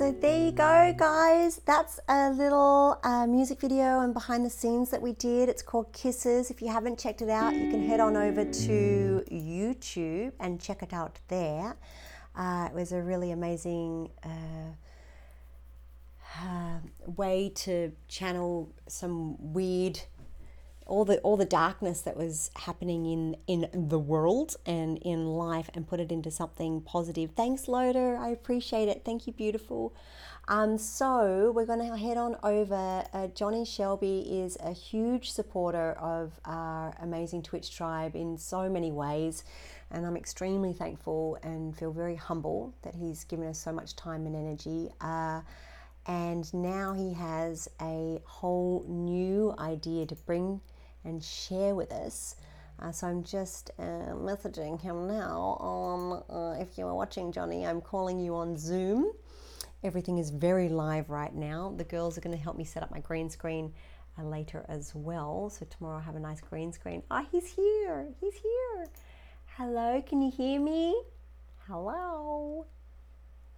So there you go, guys. That's a little uh, music video and behind the scenes that we did. It's called Kisses. If you haven't checked it out, you can head on over to YouTube and check it out there. Uh, it was a really amazing uh, uh, way to channel some weird all the all the darkness that was happening in in the world and in life and put it into something positive. Thanks, Loader. I appreciate it. Thank you, beautiful. Um, so we're going to head on over. Uh, Johnny Shelby is a huge supporter of our amazing Twitch tribe in so many ways, and I'm extremely thankful and feel very humble that he's given us so much time and energy. Uh, and now he has a whole new idea to bring and share with us. Uh, so I'm just uh, messaging him now on, uh, if you are watching Johnny, I'm calling you on Zoom. Everything is very live right now. The girls are going to help me set up my green screen uh, later as well. So tomorrow I'll have a nice green screen. Ah, oh, he's here. He's here. Hello, can you hear me? Hello.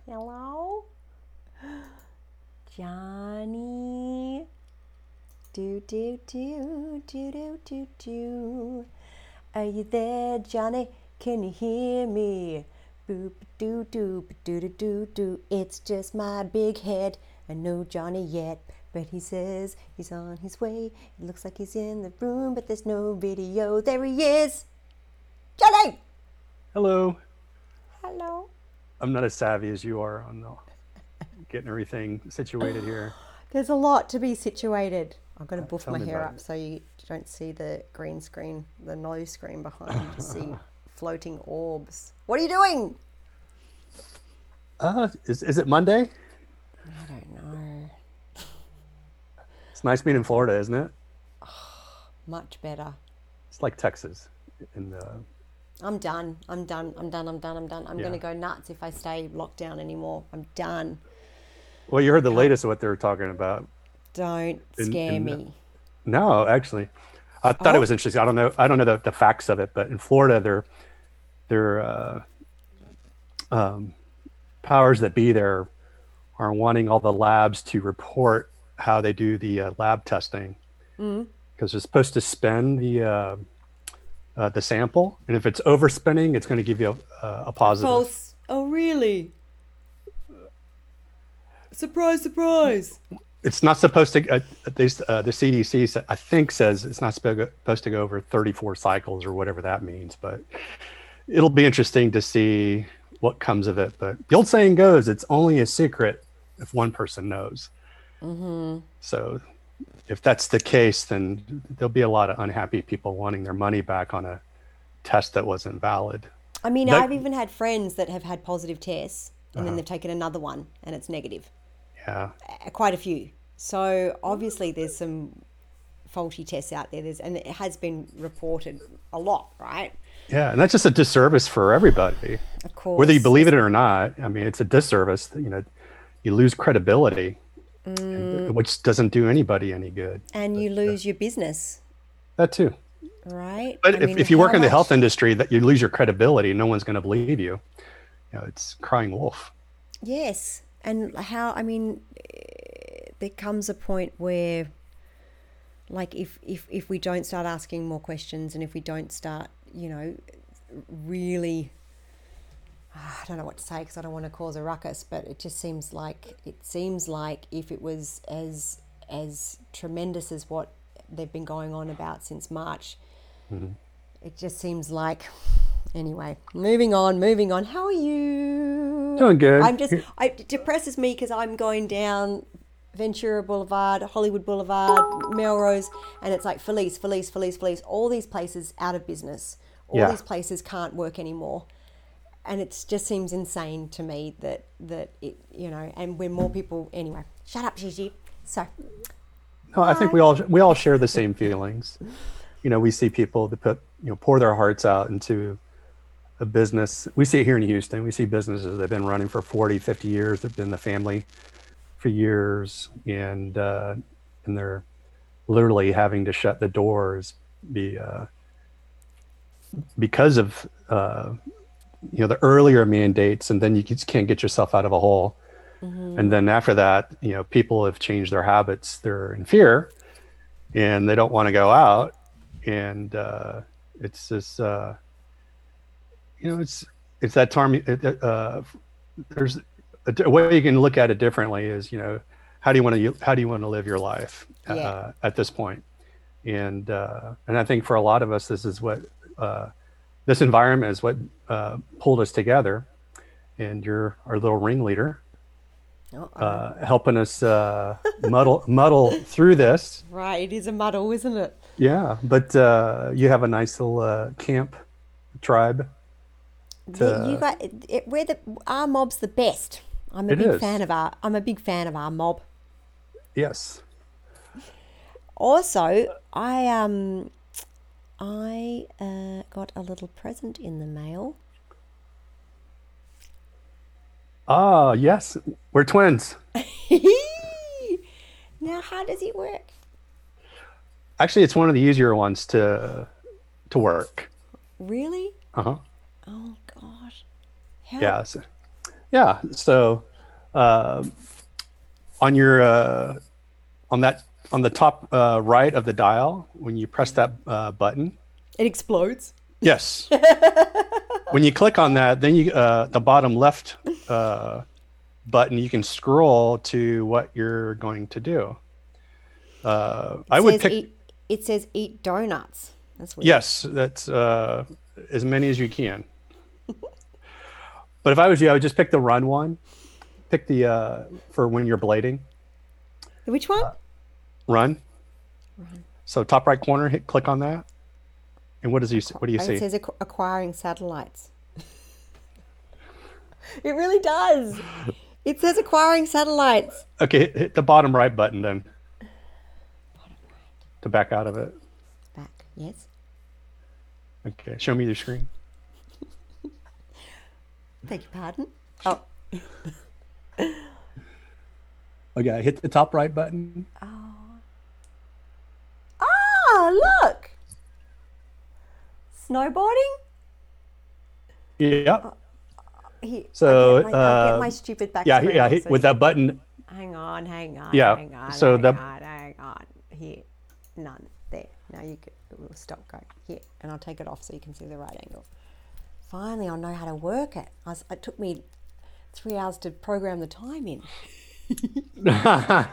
Hello. Johnny. Do, do, do, do, do, do, do. Are you there, Johnny? Can you hear me? Boop, doo, doo, doo, doo, doo, doo. It's just my big head. I know Johnny yet, but he says he's on his way. It looks like he's in the room, but there's no video. There he is! Johnny! Hello. Hello. I'm not as savvy as you are on the getting everything situated here. There's a lot to be situated. I'm going to buff my hair up it. so you don't see the green screen, the no screen behind you. to see floating orbs. What are you doing? Uh, is, is it Monday? I don't know. It's nice being in Florida, isn't it? Oh, much better. It's like Texas. In the. I'm done. I'm done. I'm done. I'm done. I'm done. I'm yeah. going to go nuts if I stay locked down anymore. I'm done. Well, you heard the latest of what they were talking about don't scare in, in me. no, actually, I thought oh. it was interesting. I don't know. I don't know the, the facts of it, but in Florida, their their uh, um, powers that be there are wanting all the labs to report how they do the uh, lab testing because mm-hmm. they're supposed to spend the uh, uh, the sample, and if it's overspending, it's going to give you a, a positive. False. Oh, really? Surprise! Surprise! It's not supposed to. Uh, they, uh, the CDC, I think, says it's not supposed to go over 34 cycles or whatever that means. But it'll be interesting to see what comes of it. But the old saying goes, "It's only a secret if one person knows." Mm-hmm. So, if that's the case, then there'll be a lot of unhappy people wanting their money back on a test that wasn't valid. I mean, that, I've even had friends that have had positive tests and uh-huh. then they've taken another one and it's negative. Yeah. Quite a few. So obviously there's some faulty tests out there. There's and it has been reported a lot, right? Yeah, and that's just a disservice for everybody. Of course. Whether you believe it or not, I mean, it's a disservice. You know, you lose credibility, mm. which doesn't do anybody any good. And you lose your business. That too. Right. But I if, mean, if you work in the health industry, that you lose your credibility, no one's going to believe you. You know, it's crying wolf. Yes, and how I mean, there comes a point where, like, if if if we don't start asking more questions, and if we don't start, you know, really. I don't know what to say because I don't want to cause a ruckus, but it just seems like it seems like if it was as as tremendous as what they've been going on about since March, mm-hmm. it just seems like Anyway, moving on, moving on. How are you? Doing good. I'm just, it depresses me because I'm going down Ventura Boulevard, Hollywood Boulevard, Melrose, and it's like Felice, Felice, Felice, Felice. All these places out of business. All yeah. these places can't work anymore. And it just seems insane to me that, that it, you know, and when more people, anyway, shut up, Gigi. So. No, I think we all, we all share the same feelings. You know, we see people that put, you know, pour their hearts out into a business. We see it here in Houston. We see businesses that have been running for 40, 50 years. They've been the family for years, and uh, and they're literally having to shut the doors be uh, because of uh, you know the earlier mandates, and then you just can't get yourself out of a hole. and then after that, you know, people have changed their habits. They're in fear, and they don't want to go out, and uh, it's this, uh, you know, it's it's that term. Uh, there's a way you can look at it differently. Is you know, how do you want to how do you want to live your life uh, Yeah. at this point? And uh, and I think for a lot of us, this is what uh, this environment is what uh, pulled us together. And you're our little ringleader, Uh-oh. uh, helping us uh, muddle muddle through this. right, it is a muddle, isn't it? Yeah, but uh, you have a nice little uh, camp tribe. The- you got it, it, we're the our mob's the best. I'm a It big is. fan of our. I'm a big fan of our mob. Yes. Also, I um, I uh, got a little present in the mail. Ah, yes, we're twins. now, how does it work? Actually, it's one of the easier ones to to work. Really? Uh huh. Oh. How, Yeah. So, yeah. So, uh, on your uh, on that on the top uh, right of the dial, when you press that uh, button, It explodes. yes. when you click on that, then you uh, the bottom left uh, button, you can scroll to what you're going to do. Uh, I would pick. Eat, it says eat donuts. That's weird. Yes, that's uh, as many as you can. but if I was you, I would just pick the run one. Pick the uh, for when you're blading. Which one? Run. Run. So top right corner, hit click on that. And what does you what do you Oh, see? it says acqu- acquiring satellites. it really does. It says acquiring satellites. Okay, hit, hit the bottom right button then. To back out of it. Back. Yes. Okay, show me your screen. Beg your pardon. Oh. Okay, hit the top right button. Oh, Ah, look. Snowboarding? Yep. Here, So, I'll get my, I'll get uh, my stupid back Yeah, yeah. on Hit, so with that button. Hang on, hang on. Yeah, Hang on, so hang the- on, hang on. Here. None. There. Now you can we'll stop going. Here. And I'll take it off so you can see the right angle. Finally, I'll know how to work it. I was, it took me three hours to program the time in.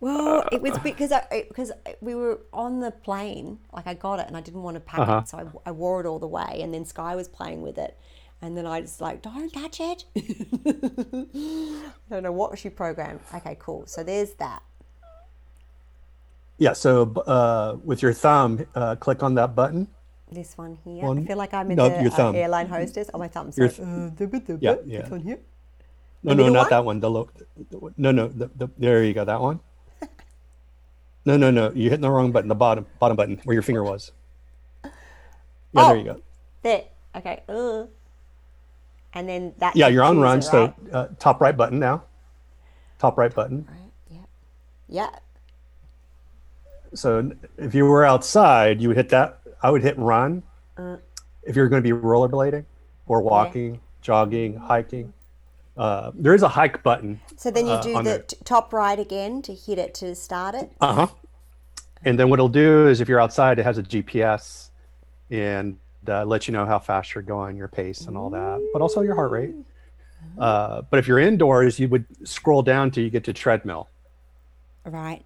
Well, it was because I because we were on the plane. Like I got it and I didn't want to pack Uh-huh. it, so I, I wore it all the way. And then Sky was playing with it, and then I just like, don't touch it. I don't know what she programmed. Okay, cool. So there's that. yeah, so uh, with your thumb, uh, click on that button. This one here. I feel like I'm in no, the your uh, airline hostess. Oh, my thumb. Your Sorry. th- Uh, Yeah, yeah. This one here. No, no, not one? that one. The low, no, no, the, the, there you go. That one. No, no, no. You're hitting the wrong button. The bottom, bottom button where your finger was. Yeah, Oh. there you go. There. Okay. Uh. And then that. Yeah, you're on choose run. it, So uh, top right button now. Top right button. Right. Yeah. Yeah. So if you were outside, you would hit that. I would hit run. Uh. If you're going to be rollerblading or walking, jogging, hiking, uh, there is a hike button. So then you uh, do the top right again to hit it to start it. Uh huh. And then what it'll do is if you're outside, it has a GPS and uh, let you know how fast you're going, your pace, and all that, but also your heart rate. Uh, but if you're indoors, you would scroll down till you get to treadmill Right.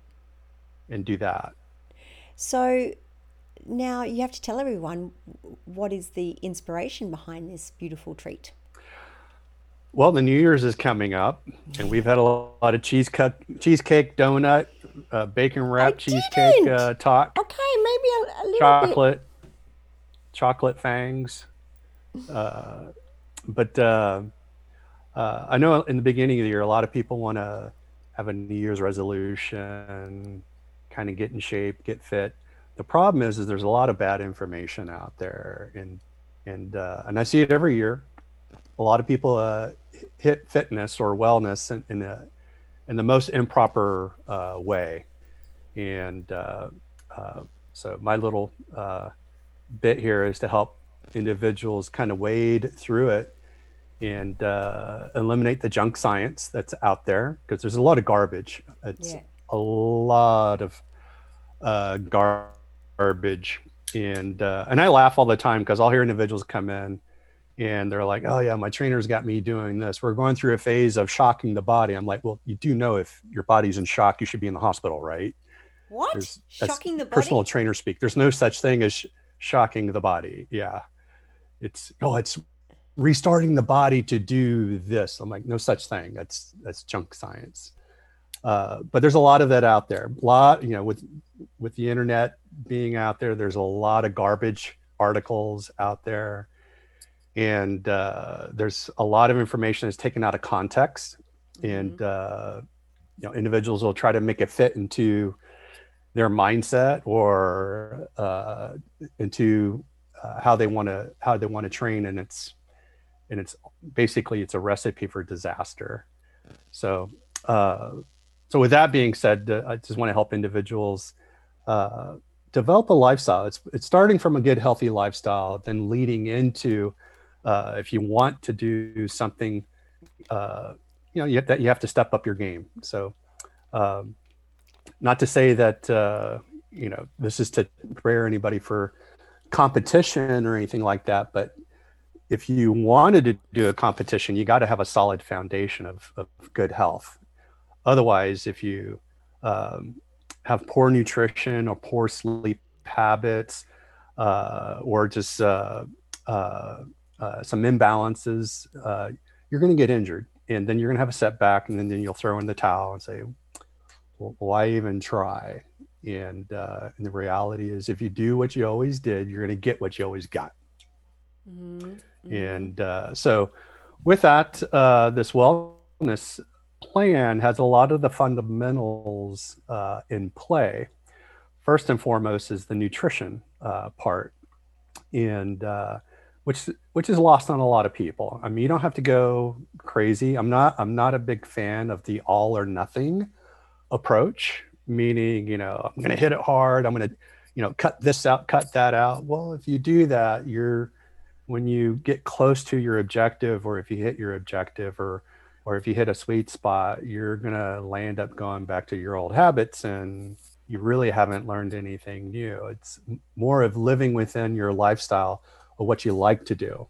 and do that. So now you have to tell everyone what is the inspiration behind this beautiful treat. Well, the New Year's is coming up, and we've had a lot of cheesecake, cheesecake, donut, uh, bacon wrap, cheesecake uh, talk, Okay, maybe a, a little bit. chocolate, chocolate fangs. Uh, but uh, uh, I know in the beginning of the year, a lot of people want to have a New Year's resolution, kind of get in shape, get fit. The problem is, is there's a lot of bad information out there, and and uh, and I see it every year. A lot of people uh, hit fitness or wellness in, in a in the most improper uh, way, and uh, uh, so my little uh, bit here is to help individuals kind of wade through it and uh, eliminate the junk science that's out there because there's a lot of garbage. It's Yeah. a lot of uh, gar- garbage, and uh, and I laugh all the time because I'll hear individuals come in and they're like, "Oh yeah, my trainer's got me doing this. We're going through a phase of shocking the body." I'm like, "Well, you do know if your body's in shock, you should be in the hospital, right?" What? There's- Shocking the body? Personal trainer speak. There's no such thing as sh- shocking the body. Yeah, it's oh, it's restarting the body to do this. I'm like, no such thing. That's that's junk science. Uh, but there's a lot of that out there. A lot, you know, with with the internet being out there, there's a lot of garbage articles out there, and uh, there's a lot of information that's taken out of context, and uh, you know, individuals will try to make it fit into their mindset or uh, into uh, how they want to how they want to train, and it's and it's basically it's a recipe for disaster. So, uh, so with that being said, I just want to help individuals uh, develop a lifestyle. It's it's starting from a good, healthy lifestyle, then leading into uh, if you want to do something, uh, you know, you have to, you have to step up your game. So, um, not to say that uh, you know this is to prepare anybody for competition or anything like that, but if you wanted to do a competition, you got to have a solid foundation of, of good health. Otherwise, if you um, have poor nutrition or poor sleep habits, uh, or just uh, uh, uh, some imbalances, uh, you're going to get injured, and then you're going to have a setback, and then, then you'll throw in the towel and say, well, "Why even try?" And uh, and the reality is, if you do what you always did, you're going to get what you always got. Mhm. And uh, so, with that, uh, this wellness plan has a lot of the fundamentals uh, in play. First and foremost is the nutrition uh, part, and uh, which which is lost on a lot of people. I mean, you don't have to go crazy. I'm not I'm not a big fan of the all or nothing approach, meaning you know I'm going to hit it hard. I'm going to you know cut this out, cut that out. Well, if you do that, you're when you get close to your objective or if you hit your objective or or if you hit a sweet spot you're going to land up going back to your old habits and you really haven't learned anything new. It's more of living within your lifestyle or what you like to do.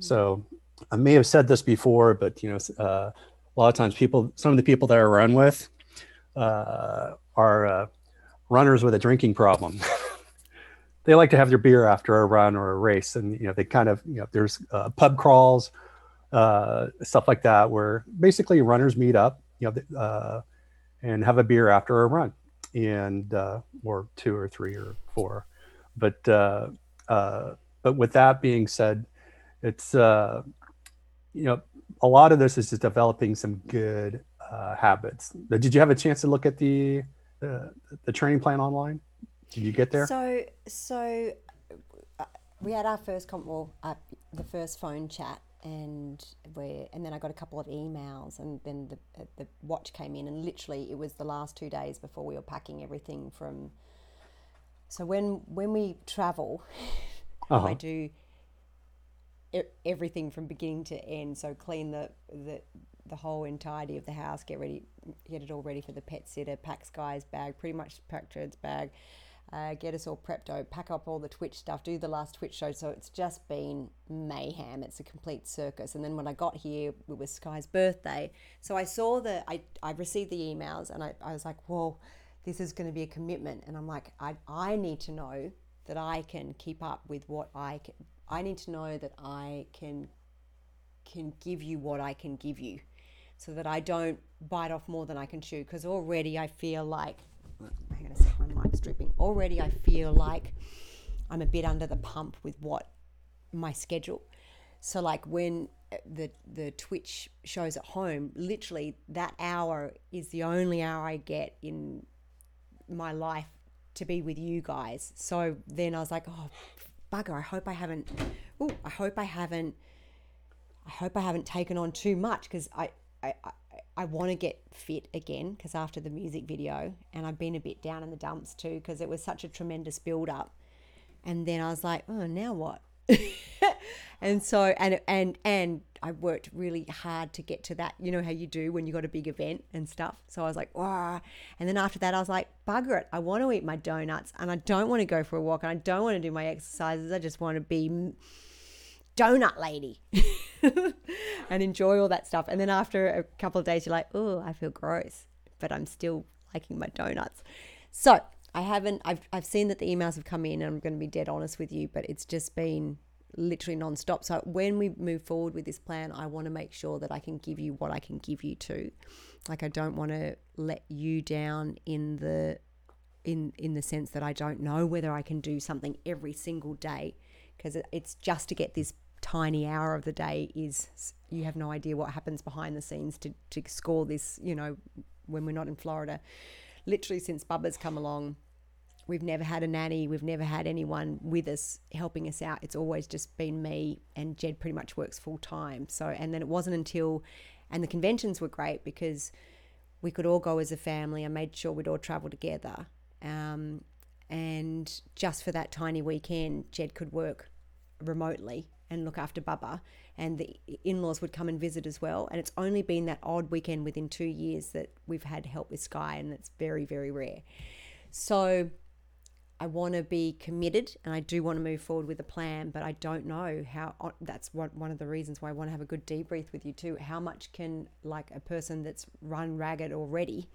So i may have said this before but you know uh, a lot of times people some of the people that i run with uh, are uh, runners with a drinking problem. They like to have their beer after a run or a race and you know they kind of you know there's uh, pub crawls uh, stuff like that where basically runners meet up you know uh, and have a beer after a run and uh, or two or three or four. But uh, uh, but with that being said it's uh, you know a lot of this is just developing some good uh, habits. Did you have a chance to look at the uh, the training plan online? Did you get there? So, so uh, we had our first com- well, uh, the first phone chat, and we and then I got a couple of emails, and then the the watch came in, and literally it was the last two days before we were packing everything from. So when when we travel, Uh-huh. I do everything from beginning to end. So clean the the the whole entirety of the house, get ready, get it all ready for the pet sitter, pack Sky's bag, pretty much pack Jared's bag, uh, get us all prepped out, pack up all the Twitch stuff, do the last Twitch show. So it's just been mayhem. It's a complete circus. And then when I got here, it was Sky's birthday. So I saw the, I, I received the emails and I, I was like, whoa, this is going to be a commitment. And I'm like, I, I need to know that I can keep up with what I can. I need to know that I can can give you what I can give you so that I don't bite off more than I can chew because already I feel like hang on a sec my mic's dripping. Already I feel like I'm a bit under the pump with what my schedule so like when uh, the the Twitch shows at home literally that hour is the only hour I get in my life to be with you guys. So then I was like oh bugger I hope I haven't oh I hope I haven't I hope I haven't taken on too much because I, I, I, I want to get fit again because after the music video, and I've been a bit down in the dumps too because it was such a tremendous build up. And then I was like, oh, now what? and so, and, and, and I worked really hard to get to that. You know how you do when you got a big event and stuff. So I was like, wow. And then after that, I was like, bugger it. I want to eat my donuts and I don't want to go for a walk and I don't want to do my exercises. I just want to be donut lady and enjoy all that stuff. And then after a couple of days, you're like, oh, I feel gross, but I'm still liking my donuts. So I haven't, I've, I've seen that the emails have come in and I'm going to be dead honest with you, but it's just been literally non-stop so when we move forward with this plan i want to make sure that i can give you what i can give you to. like i don't want to let you down in the in in the sense that i don't know whether i can do something every single day because it's just to get this tiny hour of the day is you have no idea what happens behind the scenes to to score this you know when we're not in florida literally since bubba's come along We've never had a nanny. We've never had anyone with us helping us out. It's always just been me, and Jed pretty much works full time. So, and then it wasn't until, and the conventions were great because we could all go as a family. I made sure we'd all travel together. Um, and just for that tiny weekend, Jed could work remotely and look after Bubba, and the in laws would come and visit as well. And it's only been that odd weekend within two years that we've had help with Sky, and it's very, very rare. So, I want to be committed and I do want to move forward with a plan, but I don't know how. That's what, one of the reasons why I want to have a good debrief with you too. How much can like a person that's run ragged already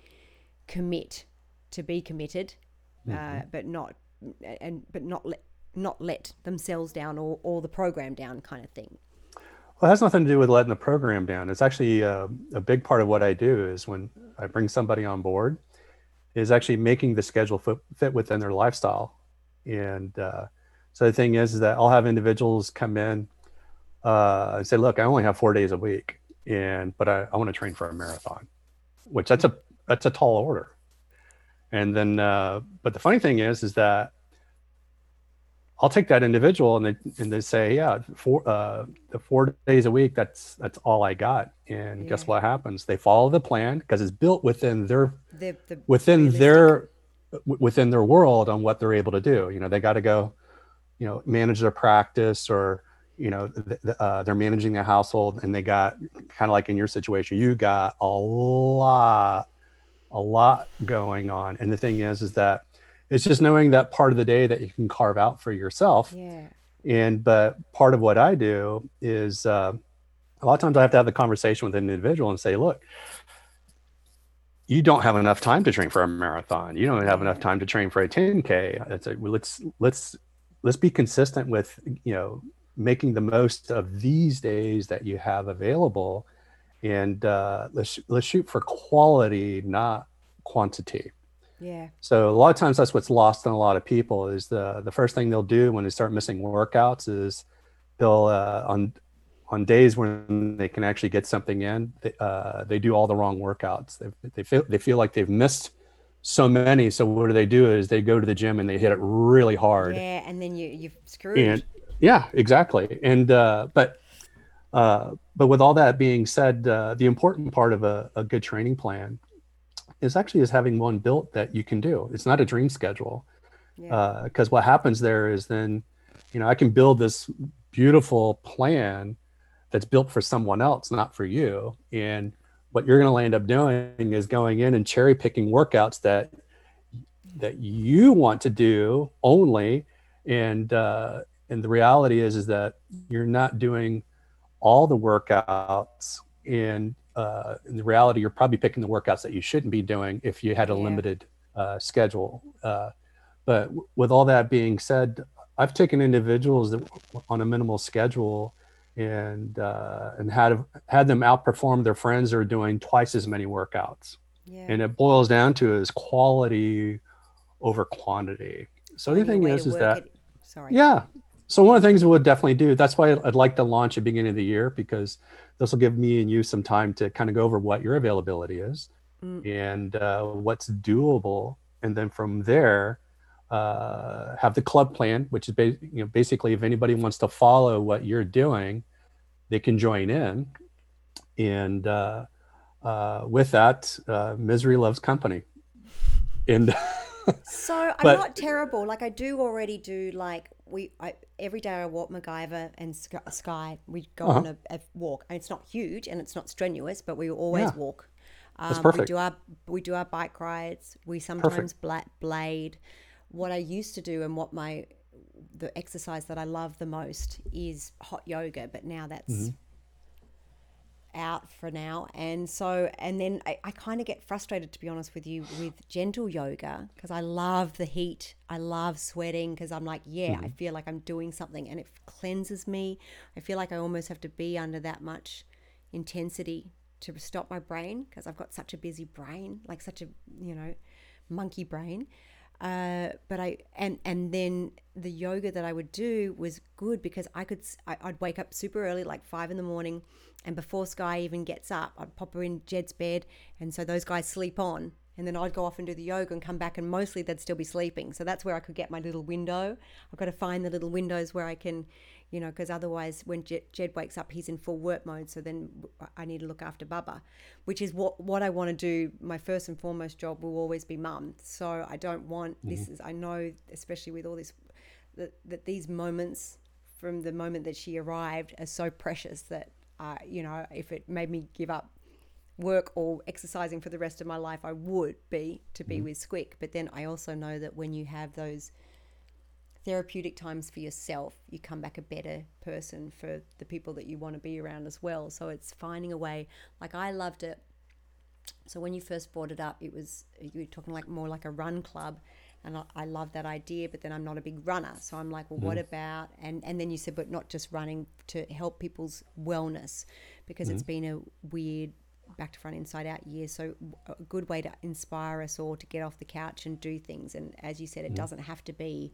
commit to be committed, mm-hmm. uh, but not and but not let not let themselves down or or the program down, kind of thing. Well, it has nothing to do with letting the program down. It's actually uh, a big part of what I do is when I bring somebody on board is actually making the schedule fit, fit within their lifestyle. And uh, so the thing is, is that I'll have individuals come in uh, and say, look, I only have four days a week and, but I, I want to train for a marathon, which that's a, that's a tall order. And then, uh, but the funny thing is, is that I'll take that individual and they and they say, yeah, four uh, the four days a week. That's that's all I got. And yeah. guess what happens? They follow the plan because it's built within their the, the within realistic. their within their world on what they're able to do. You know, they got to go, you know, manage their practice or you know uh, they're managing the household and they got kind of like in your situation, you got a lot, a lot going on. And the thing is, is that it's just knowing that part of the day that you can carve out for yourself. Yeah. And but part of what I do is uh, a lot of times I have to have the conversation with an individual and say, look, you don't have enough time to train for a marathon. You don't have enough time to train for a 10k. It's a, let's let's let's be consistent with you know making the most of these days that you have available, and uh, let's let's shoot for quality, not quantity. Yeah. So a lot of times that's what's lost on a lot of people is the the first thing they'll do when they start missing workouts is they'll uh, on on days when they can actually get something in they, uh, they do all the wrong workouts. They, they feel they feel like they've missed so many. So what do they do is they go to the gym and they hit it really hard. Yeah and then you you've screwed. And yeah exactly. And uh, but uh, but with all that being said uh, the important part of a, a good training plan is actually is having one built that you can do. It's not a dream schedule. Because yeah. uh, what happens there is then, you know, I can build this beautiful plan that's built for someone else, not for you. And what you're going to end up doing is going in and cherry picking workouts that that you want to do only. And uh, and the reality is is that you're not doing all the workouts and uh, in the reality, you're probably picking the workouts that you shouldn't be doing if you had a yeah. limited uh, schedule. Uh, but w- with all that being said, I've taken individuals that on a minimal schedule and uh, and had had them outperform their friends who are doing twice as many workouts. Yeah. And it boils down to is quality over quantity. So the thing is, is that it. sorry. Yeah. So one of the things we would definitely do. That's why I'd like to launch at beginning of the year because this will give me and you some time to kind of go over what your availability is mm. and uh, what's doable. And then from there uh, have the club plan which is ba- you know basically if anybody wants to follow what you're doing they can join in. And uh, uh with that uh, misery loves company. And so i'm but, not terrible. Like i do already do like we I, every day I walk MacGyver and Sky. We go Uh-huh. on a, a walk, and it's not huge and it's not strenuous, but we always Yeah. walk. Um, We perfect. do our we do our bike rides. We sometimes bla- blade. What I used to do and what my the exercise that I love the most is hot yoga, but now that's Mm-hmm. Out for now. And so, and then I, I kind of get frustrated, to be honest with you, with gentle yoga because I love the heat. I love sweating because I'm like, yeah, I feel like I'm doing something and it cleanses me. I feel like I almost have to be under that much intensity to stop my brain because I've got such a busy brain, like such a, you know, monkey brain. Uh, but I and and then the yoga that I would do was good because I could I, would wake up super early, like five in the morning, and before Sky even gets up, I'd pop her in Jed's bed, and so those guys sleep on, and then I'd go off and do the yoga and come back, and mostly they'd still be sleeping. So that's where I could get my little window. I've got to find the little windows where I can, you know, because otherwise when Jed, Jed wakes up, he's in full work mode. So then I need to look after Bubba, which is what what I want to do. My first and foremost job will always be mum. So I don't want mm-hmm. this is I know especially with all this that, that these moments from the moment that she arrived are so precious that uh, you know if it made me give up work or exercising for the rest of my life I would be to be with Squick. But then I also know that when you have those therapeutic times for yourself you come back a better person for the people that you want to be around as well. So it's finding a way like I loved it. So when you first brought it up it was you were talking like more like a run club and I, I love that idea but then i'm not a big runner. So i'm like well what mm. about and and then you said but not just running to help people's wellness because it's mm. been a weird back to front inside out year. So a good way to inspire us all to get off the couch and do things. And as you said it mm. doesn't have to be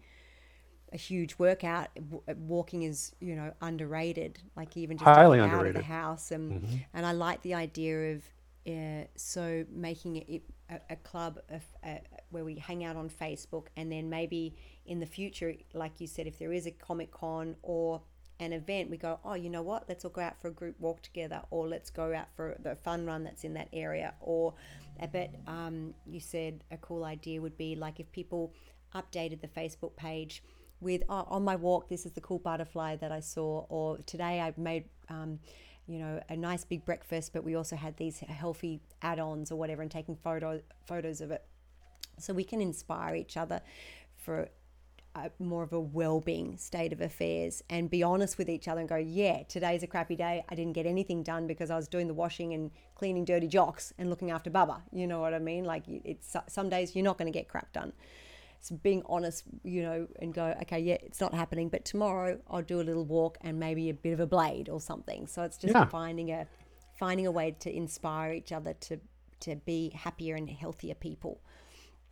a huge workout. Uh, walking is you know underrated like even just to Highly get out of underrated. the house. And mm-hmm. and i like the idea of uh, so making it a, a club of, uh, where we hang out on Facebook, and then maybe in the future, like you said, if there is a Comic Con or an event, we go, oh, you know what? Let's all go out for a group walk together, or let's go out for the fun run that's in that area. Or I bet um, you said a cool idea would be like if people updated the Facebook page with oh, on my walk this is the cool butterfly that i saw or today i made um, you know a nice big breakfast but we also had these healthy add-ons or whatever and taking photo photos of it. So we can inspire each other for a, more of a well-being state of affairs and be honest with each other and go yeah today's a crappy day. I didn't get anything done because i was doing the washing and cleaning dirty jocks and looking after bubba. You know what i mean? Like it's some days you're not going to get crap done being honest, you know, and go, okay, yeah, it's not happening, but tomorrow I'll do a little walk and maybe a bit of a blade or something. So it's just Yeah. finding a finding a way to inspire each other to to be happier and healthier people.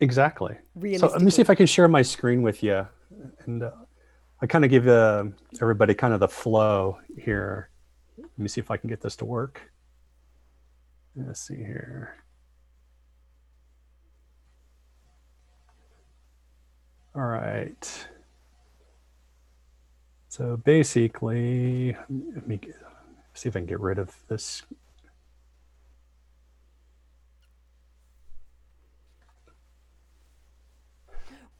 Exactly. Really So let me see if I can share my screen with you, and uh, I kind of give uh, everybody kind of the flow here. Let me see if I can get this to work. Let's see here. All right. So basically, let me see if I can get rid of this.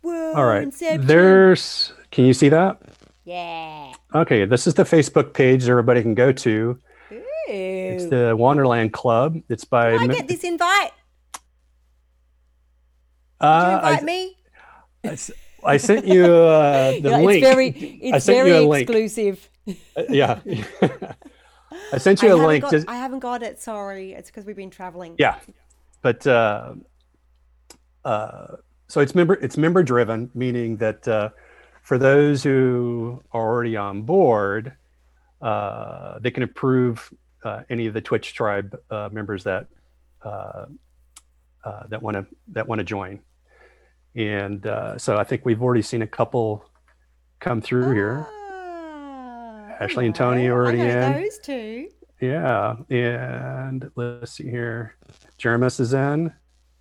Whoa, All right. Inception. There's, can you see that? yeah. Okay, this is the Facebook page everybody can go to. Ooh. It's the Wonderland Club. It's by. Did I get this invite? Did you uh, invite I, me? I I sent you uh, the Yeah, link. It's very, I sent very you a link. exclusive. Uh, yeah. I sent you a link. got, Just, I haven't got it. Sorry, it's because we've been traveling. yeah, but uh, uh, so it's member it's member driven, meaning that uh, for those who are already on board, uh, they can approve uh, any of the Twitch tribe uh, members that uh, uh, that want to that want to join. And uh, so I think we've already seen a couple come through here. Ah, Ashley and Tony already I know in. those two. Yeah, and let's see here. Jeremy is in.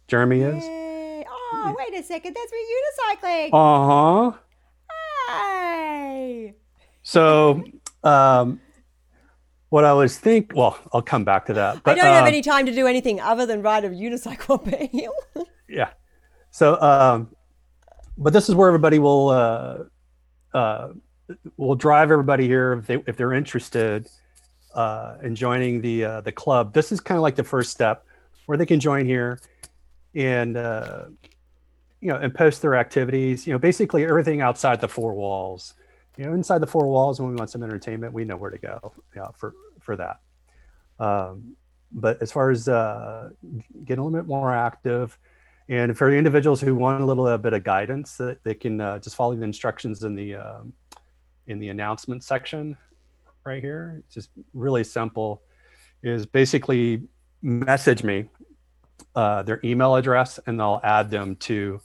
Jeremy is. Oh, wait a second. That's me unicycling. Uh huh. Hey. So, um, what I was think. Well, I'll come back to that. I don't have um, any time to do anything other than ride a unicycle yeah. So, um, but this is where everybody will uh, uh, we'll drive everybody here if they if they're interested uh, in joining the uh, the club. This is kind of like the first step where they can join here and uh, you know and post their activities. You know, basically everything outside the four walls. You know, inside the four walls, when we want some entertainment, we know where to go. Yeah, for for that. Um, but as far as uh, getting a little bit more active, and for individuals who want a little bit of guidance, that they can uh, just follow the instructions in the um, in the announcement section right here. It's just really simple. Is basically message me uh, their email address, and I'll add them to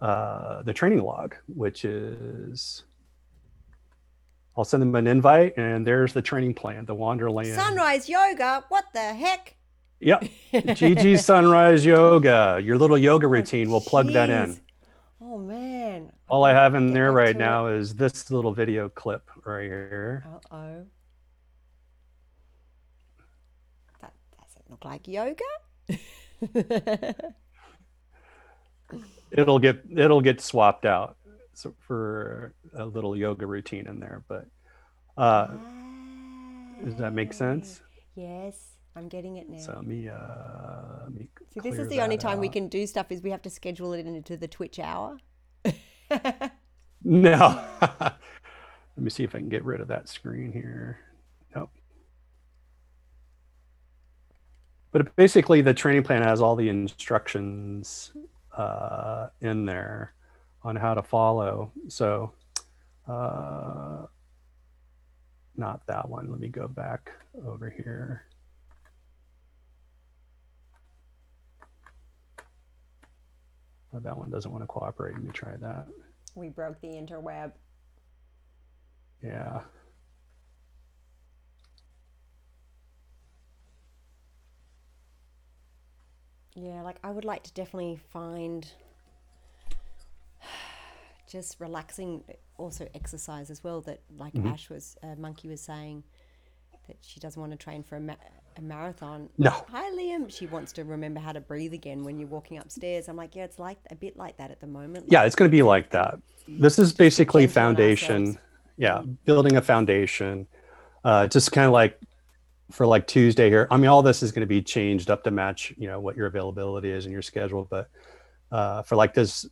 uh, the training log, which is I'll send them an invite, and there's the training plan, the Wanderland. Sunrise yoga. What the heck? Yep. GG Sunrise Yoga, your little yoga routine. We'll plug that in. Oh man. All I have in there right now is this little video clip right here. Uh oh. That doesn't look like yoga. It'll get it'll get swapped out so for a little yoga routine in there. But uh, does that make sense? Yes, I'm getting it now. So let me uh, let me See, this is the only time we can do stuff is we have to schedule it into the Twitch hour. No. let me see if I can get rid of that screen here. Nope. But basically, the training plan has all the instructions uh, in there on how to follow. So, uh, not that one. Let me go back over here. Oh, that one doesn't want to cooperate. Let me try that. We broke the interweb. Yeah. Yeah, like I would like to definitely find just relaxing, also exercise as well. That like Mm-hmm. Ash was, uh, Monkey was saying she doesn't want to train for a, ma- a marathon. No. Hi, Liam. She wants to remember how to breathe again when you're walking upstairs. I'm like, yeah, it's like a bit like that at the moment. Yeah, it's going to be like that. This is basically foundation. Yeah, building a foundation. Uh, just kind of like for like Tuesday here. I mean, all this is going to be changed up to match, you know, what your availability is and your schedule. But uh, for like this,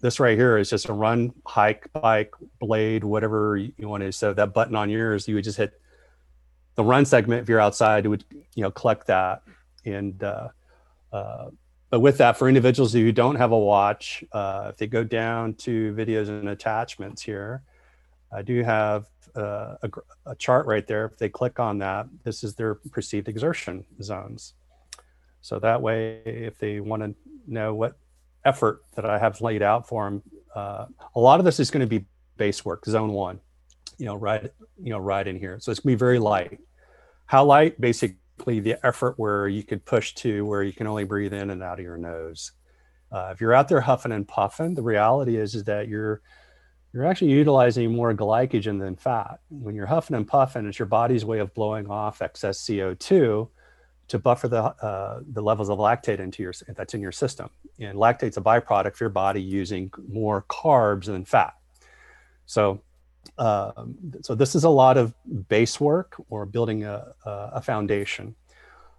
this right here is just a run, hike, bike, blade, whatever you want to. So that button on yours, you would just hit the run segment. If you're outside, it would, you know, collect that. And uh, uh, but with that, for individuals who don't have a watch, uh, if they go down to videos and attachments here, I do have uh, a, a chart right there. If they click on that, this is their perceived exertion zones. So that way, if they want to know what effort that I have laid out for them, uh, a lot of this is going to be base work, zone one, you know, right, you know, right in here. So it's going to be very light. How light? Basically, the effort where you could push to where you can only breathe in and out of your nose. Uh, if you're out there huffing and puffing, the reality is is that you're you're actually utilizing more glycogen than fat. When you're huffing and puffing, it's your body's way of blowing off excess CO2 to buffer the uh, the levels of lactate into your that's in your system. And lactate's a byproduct of your body using more carbs than fat. So, um, so this is a lot of base work or building a, a, foundation.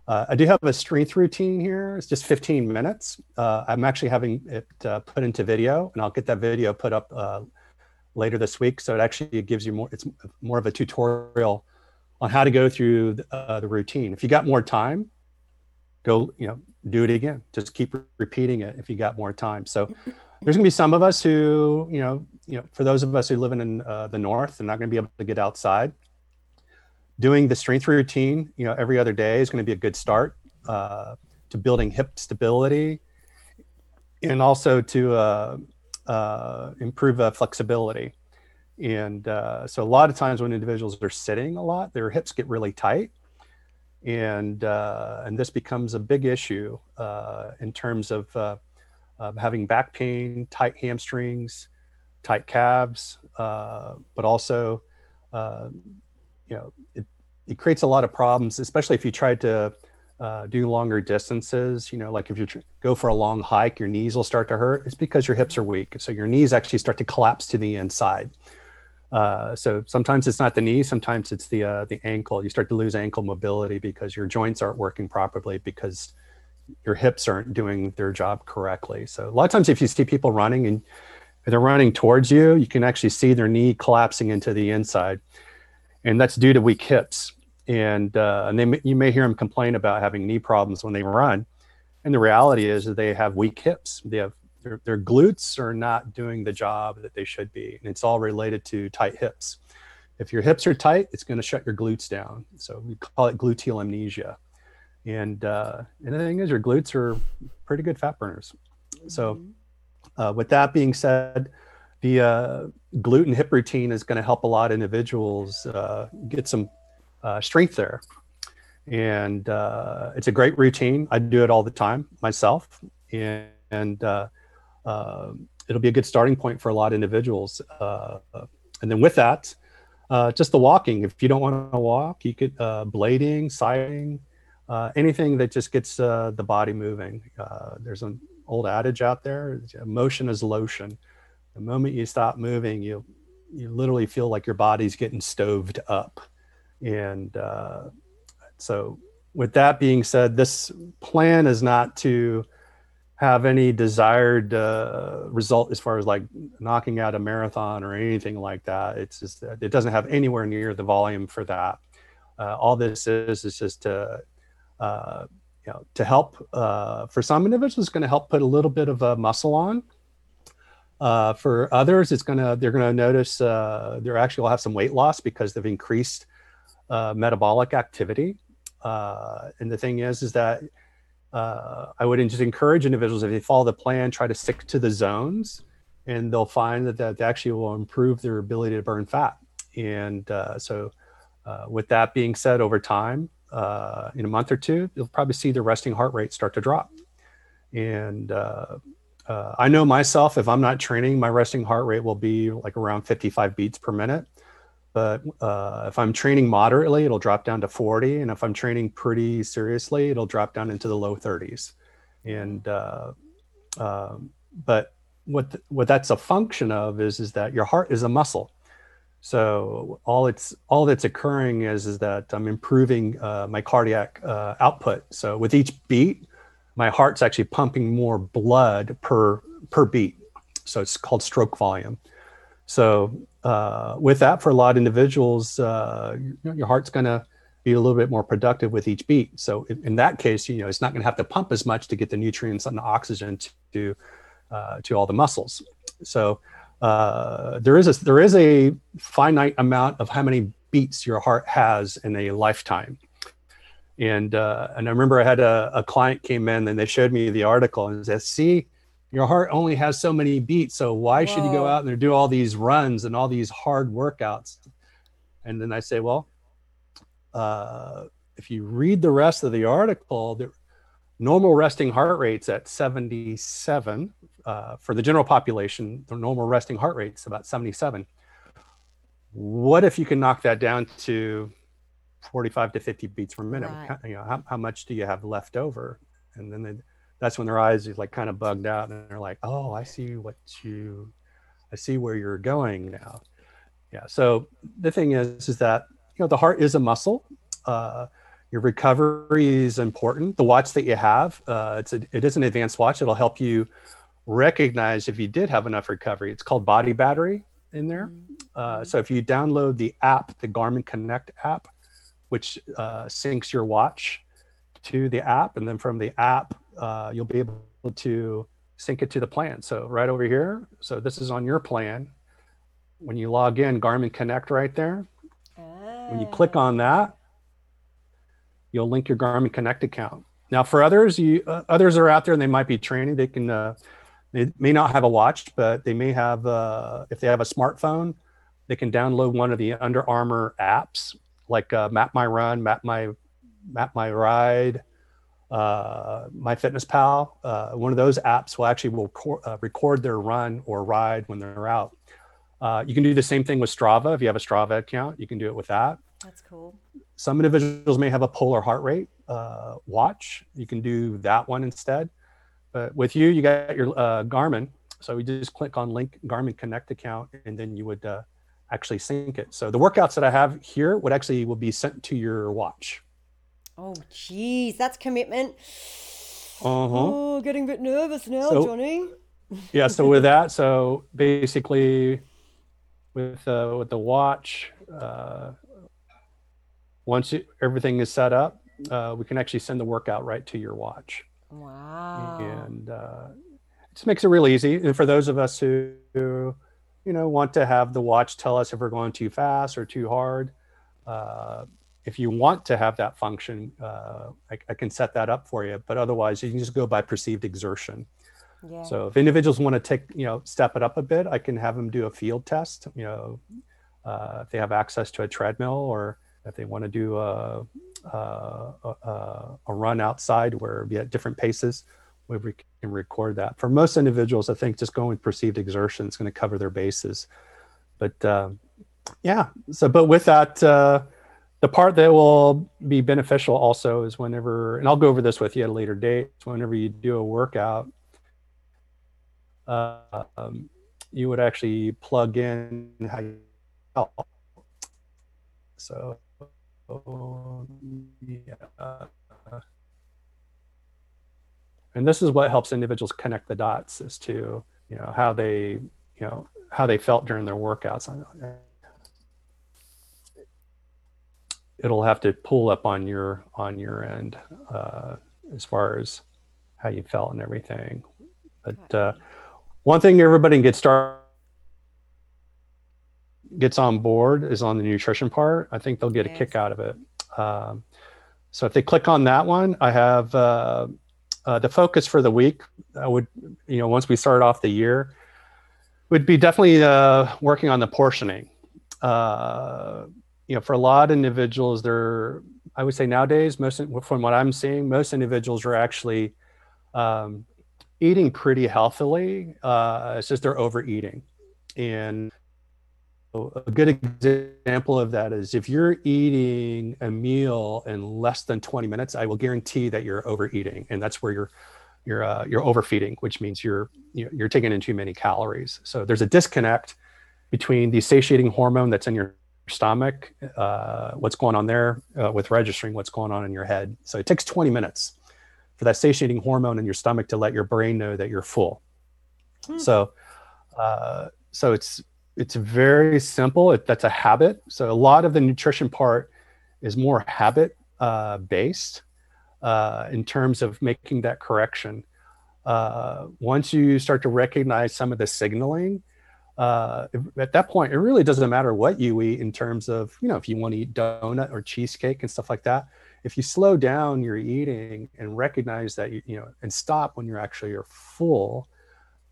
Uh, I do have a strength routine here. It's just 15 minutes. Uh, I'm actually having it uh, put into video, and I'll get that video put up uh, later this week. So it actually gives you more. It's more of a tutorial on how to go through the, uh, the routine. If you got more time, go you know do it again. Just keep repeating it if you got more time. So there's going to be some of us who you know you know for those of us who live in uh, the north and not going to be able to get outside doing the strength routine, you know, every other day is going to be a good start uh, to building hip stability and also to uh, uh, improve uh, flexibility. And uh, so, a lot of times when individuals are sitting a lot, their hips get really tight, and and this becomes a big issue in terms of, of having back pain, tight hamstrings, tight calves, uh, but also uh, you know, it, it creates a lot of problems, especially if you try to uh, do longer distances. You know, like if you tr- go for a long hike, your knees will start to hurt. It's because your hips are weak. So your knees actually start to collapse to the inside. Uh, so sometimes it's not the knee, sometimes it's the uh, the ankle. You start to lose ankle mobility because your joints aren't working properly because your hips aren't doing their job correctly. So a lot of times, if you see people running and they're running towards you, you can actually see their knee collapsing into the inside, and that's due to weak hips. And uh, and they you may hear them complain about having knee problems when they run, and the reality is that they have weak hips. They have their, their glutes are not doing the job that they should be. And it's all related to tight hips. If your hips are tight, it's going to shut your glutes down. So we call it gluteal amnesia. And, uh, and the thing is, your glutes are pretty good fat burners. So, mm-hmm. uh, with that being said, the uh, glute and hip routine is going to help a lot of individuals uh, get some uh, strength there. And uh, it's a great routine. I do it all the time myself. And, and uh, uh, it'll be a good starting point for a lot of individuals. Uh, and then with that, uh, just the walking. If you don't want to walk, you could uh, blading, siding, uh, anything that just gets the body moving. there's an old adage out there: motion is lotion. The moment you stop moving, you you literally feel like your body's getting stoved up. And so, with that being said, this plan is not to have any desired uh, result as far as like knocking out a marathon or anything like that. It's just it doesn't have anywhere near the volume for that. Uh, all this is is just to uh, you know to help uh, for some individuals, it's going to help put a little bit of a muscle on. Uh, for others, it's gonna they're gonna notice uh, they're actually will have some weight loss because they've increased metabolic activity. and the thing is, is that uh, I would just encourage individuals if they follow the plan, try to stick to the zones, and they'll find that that actually will improve their ability to burn fat. And uh, so, uh, with that being said, over time, uh, in a month or two, you'll probably see the resting heart rate start to drop. And uh, uh, I know myself, if I'm not training, my resting heart rate will be like around 55 beats per minute. But uh, if I'm training moderately, it'll drop down to 40. And if I'm training pretty seriously, it'll drop down into the low 30s. And, uh, uh, but what, th- what that's a function of is, is that your heart is a muscle. So all it's all that's occurring is is that I'm improving uh, my cardiac uh, output. So with each beat, my heart's actually pumping more blood per per beat. So it's called stroke volume. So uh, with that, for a lot of individuals, uh, you know, your heart's going to be a little bit more productive with each beat. So in, in, that case, you know, it's not going to have to pump as much to get the nutrients and the oxygen to uh, to all the muscles. So uh, there is a there is a finite amount of how many beats your heart has in a lifetime. And uh, and I remember I had a, a client came in and they showed me the article and said, "See, your heart only has so many beats. So why Whoa. should you go out and do all these runs and all these hard workouts? And then I say, well, uh, if you read the rest of the article, the normal resting heart rate's at 77. Uh, for the general population, the normal resting heart rate's about 77. What if you can knock that down to 45 to 50 beats per minute? Right. You know, how, how much do you have left over? And then they, that's when their eyes is like kind of bugged out and they're like, oh, I see what you, I see where you're going now. Yeah. So the thing is, is that, you know, the heart is a muscle. Uh, your recovery is important. The watch that you have, uh, it's a, it is an advanced watch. It'll help you recognize if you did have enough recovery. It's called Body Battery in there. Mm-hmm. Uh, so if you download the app, the Garmin Connect app, which uh, syncs your watch to the app, and then from the app, uh, you'll be able to sync it to the plan. So right over here, so this is on your plan. When you log in, Garmin Connect right there. When you click on that, you'll link your Garmin Connect account. Now, for others, you uh, others are out there and they might be training. They can uh, they may not have a watch, but they may have uh, if they have a smartphone, they can download one of the Under Armour apps like uh, Map My Run, Map My Map My Ride, uh, MyFitnessPal. Uh, one of those apps will actually will uh, record their run or ride when they're out. Uh, you can do the same thing with Strava. If you have a Strava account, you can do it with that. That's cool. Some individuals may have a polar heart rate uh, watch. You can do that one instead. But with you, you got your uh, Garmin. So we just click on link Garmin Connect account, and then you would actually sync it. So the workouts that I have here would actually will be sent to your watch. Oh, geez, that's commitment. Uh-huh. Oh, getting a bit nervous now, So- Johnny. yeah so with that so basically with uh, with the watch uh, once it, everything is set up uh, we can actually send the workout right to your watch Wow. and uh, it just makes it real easy and for those of us who, who you know want to have the watch tell us if we're going too fast or too hard uh, if you want to have that function uh, I, I can set that up for you but otherwise you can just go by perceived exertion yeah. so if individuals want to take, you know, step it up a bit, I can have them do a field test. You know, uh, if they have access to a treadmill, or if they want to do a a, a, a run outside where we at different paces, we can record that. For most individuals, I think just going with perceived exertion is going to cover their bases. But um, yeah, so but with that. Uh, the part that will be beneficial also is whenever, and I'll go over this with you at a later date. Whenever you do a workout, uh, um, you would actually plug in how you felt. So, yeah. And this is what helps individuals connect the dots as to, you know, how they, you know, how they felt during their workouts. It'll have to pull up on your on your end uh, as far as how you felt and everything. But uh, one thing everybody can get started gets on board is on the nutrition part. I think they'll get a kick out of it. Um, so if they click on that one, I have uh, uh, the focus for the week. I would, you know, once we start off the year, would be definitely uh, working on the portioning. Uh, you know, for a lot of individuals, they're, I would say nowadays, most from what I'm seeing, most individuals are actually um, eating pretty healthily. Uh, it's just they're overeating. And a good example of that is if you're eating a meal in less than 20 minutes, I will guarantee that you're overeating. And that's where you're you're uh, you're overfeeding, which means you're you're taking in too many calories. So there's a disconnect between the satiating hormone that's in your stomach, uh, what's going on there, uh, with registering what's going on in your head. So it takes 20 minutes for that satiating hormone in your stomach to let your brain know that you're full. Hmm. So, uh, so it's it's very simple. It, that's a habit. So a lot of the nutrition part is more habit uh, based uh, in terms of making that correction. Uh, once you start to recognize some of the signaling, uh, at that point, it really doesn't matter what you eat in terms of, you know, if you want to eat donut or cheesecake and stuff like that. If you slow down your eating and recognize that, you, you know, and stop when you're actually you're full,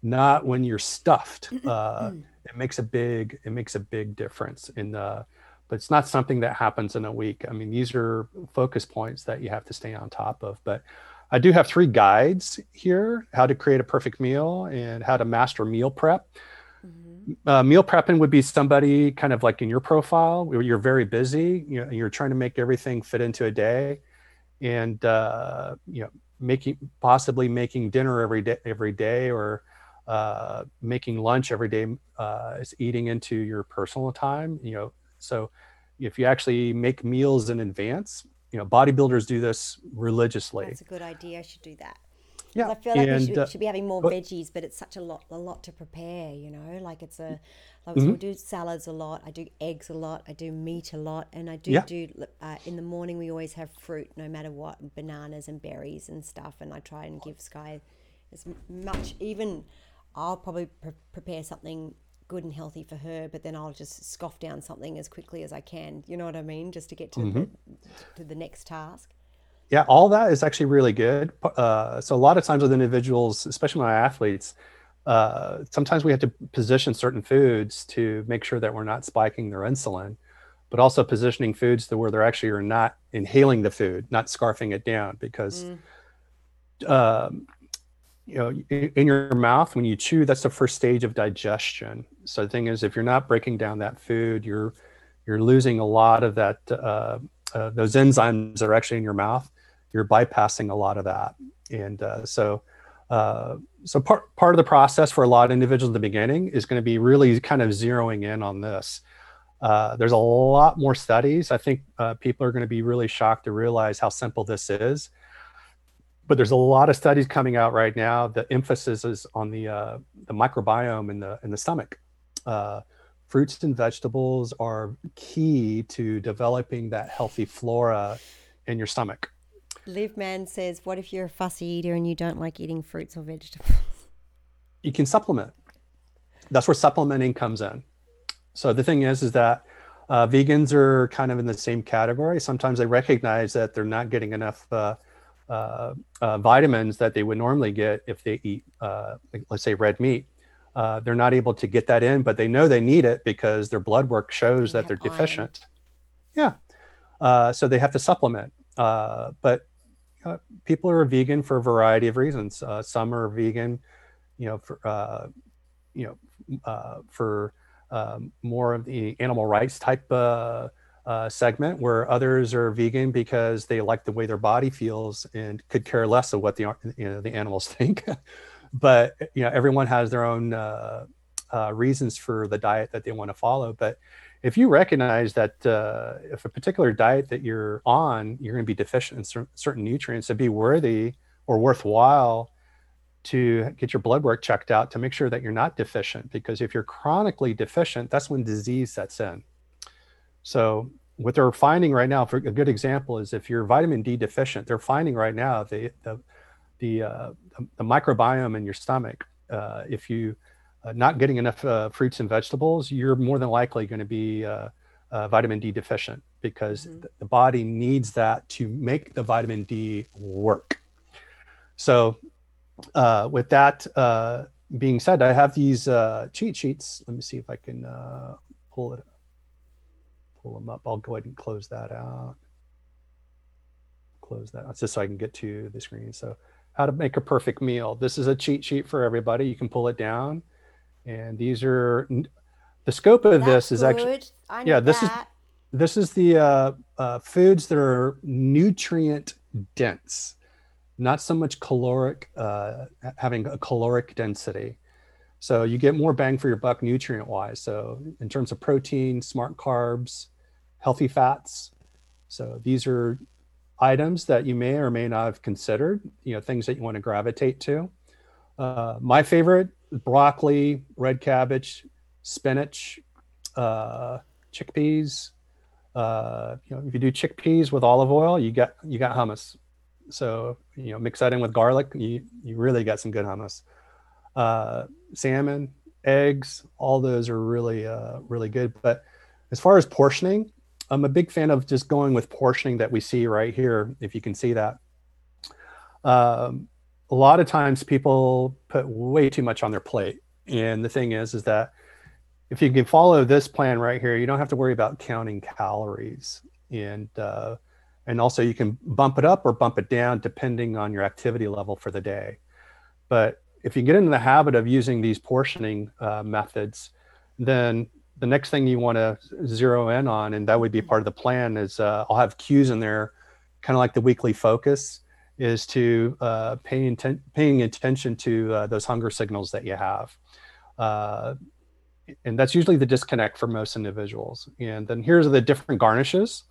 not when you're stuffed, uh, it makes a big, it makes a big difference in the, but it's not something that happens in a week. I mean, these are focus points that you have to stay on top of, but I do have three guides here, how to create a perfect meal and how to master meal prep Mhm. uh, meal prepping would be somebody kind of like in your profile where you're very busy you know you're trying to make everything fit into a day and uh, you know making possibly making dinner every day every day or uh, making lunch every day uh, is eating into your personal time you know so if you actually make meals in advance you know bodybuilders do this religiously That's a good idea. I should do that. yeah I feel like we should, uh, should be having more but- veggies, but it's such a lot, a lot to prepare. You know, like it's a, like Mm-hmm. so I do salads a lot. I do eggs a lot. I do meat a lot, and I do Yeah. do uh, in the morning. We always have fruit, no matter what, bananas and berries and stuff. And I try and give Sky as much. Even I'll probably pre- prepare something good and healthy for her, but then I'll just scoff down something as quickly as I can. You know what I mean? Just to get to Mm-hmm. the, to the next task. Yeah, all that is actually really good. Uh, so a lot of times with individuals, especially my athletes, uh, sometimes we have to position certain foods to make sure that we're not spiking their insulin, but also positioning foods to where they're actually are not inhaling the food, not scarfing it down, because um, you know in, in your mouth when you chew, that's the first stage of digestion. So the thing is, if you're not breaking down that food, you're you're losing a lot of that uh, uh, those enzymes that are actually in your mouth you're bypassing a lot of that and uh, so uh, so part part of the process for a lot of individuals at the beginning is going to be really kind of zeroing in on this Uh, there's a lot more studies. I think uh, people are going to be really shocked to realize how simple this is. But there's a lot of studies coming out right now. The emphasis is on the uh, the microbiome in the in the stomach. Uh, fruits and vegetables are key to developing that healthy flora in your stomach. Live Man says, "What if you're a fussy eater and you don't like eating fruits or vegetables?" You can supplement. That's where supplementing comes in. So the thing is, is that uh, vegans are kind of in the same category. Sometimes they recognize that they're not getting enough uh, uh, uh vitamins that they would normally get if they eat, uh, let's say, red meat. Uh, they're not able to get that in, but they know they need it because their blood work shows that they're deficient. Yeah. so they have to supplement. but people are vegan for a variety of reasons. some are vegan, you know, for you know, for um, more of the animal rights type uh, segment, where others are vegan because they like the way their body feels and could care less of what the you know the animals think. but you know, everyone has their own uh, uh, reasons for the diet that they want to follow. But if you recognize that uh, if a particular diet that you're on, you're going to be deficient in cer- certain nutrients, it'd be worthy or worthwhile to get your blood work checked out to make sure that you're not deficient because if you're chronically deficient that's when disease sets in so what they're finding right now for a good example is if you're vitamin d deficient they're finding right now the the the, uh, the microbiome in your stomach uh, if you uh, not getting enough uh, fruits and vegetables you're more than likely going to be uh, vitamin d deficient because mm-hmm. the body needs that to make the vitamin d work so uh, with that uh, being said, I have these uh, cheat sheets. Let me see if I can uh, pull it, pull them up. I'll go ahead and close that out. Close that just so I can get to the screen. So, how to make a perfect meal. This is a cheat sheet for everybody. You can pull it down, and these are the scope of That's this is actually yeah. This that. is this is the uh, uh, foods that are nutrient dense not so much caloric, uh, having a caloric density. So you get more bang for your buck nutrient wise. So in terms of protein, smart carbs, healthy fats. So these are items that you may or may not have considered, you know, things that you want to gravitate to. Uh, my favorite, broccoli, red cabbage, spinach, uh, chickpeas. Uh, you know, if you do chickpeas with olive oil, you get you got hummus. So you know, mix that in with garlic, you you really got some good hummus. Uh, salmon, eggs, all those are really uh, really good. But as far as portioning, I'm a big fan of just going with portioning that we see right here. If you can see that, um, a lot of times people put way too much on their plate, and the thing is, is that if you can follow this plan right here, you don't have to worry about counting calories and uh, and also you can bump it up or bump it down depending on your activity level for the day. But if you get into the habit of using these portioning uh, methods, then the next thing you want to zero in on, and that would be part of the plan, is uh, I'll have cues in there, kind of like the weekly focus, is to uh, pay inten- paying attention to uh, those hunger signals that you have. Uh, and that's usually the disconnect for most individuals. And then here's the different garnishes.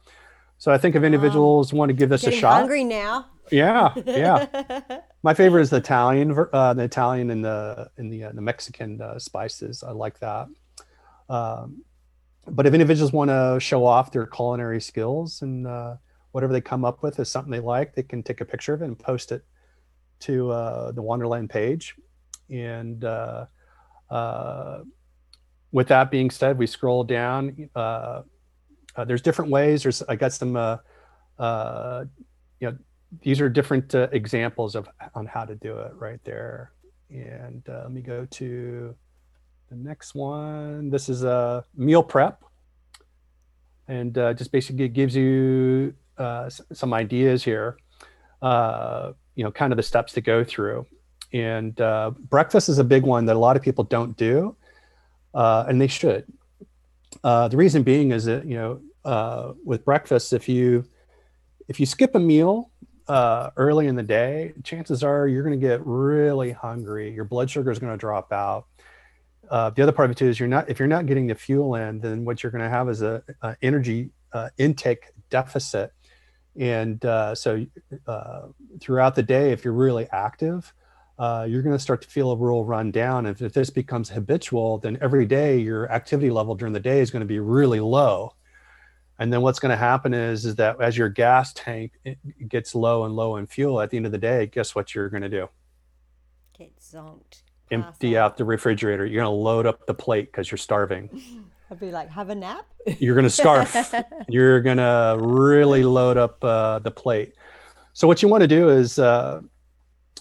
So I think if individuals want to give this a shot, hungry now. Yeah, yeah. My favorite is the Italian, uh, the Italian and the in the uh, the Mexican uh, spices. I like that. Um, but if individuals want to show off their culinary skills and uh, whatever they come up with is something they like, they can take a picture of it and post it to uh, the Wonderland page. And uh, with that being said, we scroll down uh, there's different ways. There's I got some, uh, uh, you know, these are different uh, examples of on how to do it right there. And uh, let me go to the next one. This is a meal prep, and uh, just basically gives you some ideas here. you know, kind of the steps to go through. And breakfast is a big one that a lot of people don't do, and they should. Uh, the reason being is that you know uh, with breakfast, if you if you skip a meal uh, early in the day, chances are you're going to get really hungry. Your blood sugar is going to drop out. Uh, the other part of it too is you're not if you're not getting the fuel in, then what you're going to have is a, a energy uh, intake deficit, and uh, so uh, throughout the day, if you're really active, uh, you're going to start to feel a real run down. If, if this becomes habitual, then every day your activity level during the day is going to be really low. And then what's going to happen is, is that as your gas tank gets low and low in fuel at the end of the day, guess what you're going to do? Get zonked. Empty out. out the refrigerator. You're going to load up the plate because you're starving. I'd be like, have a nap. You're going to starve. you're going to really load up uh, the plate. So what you want to do is uh,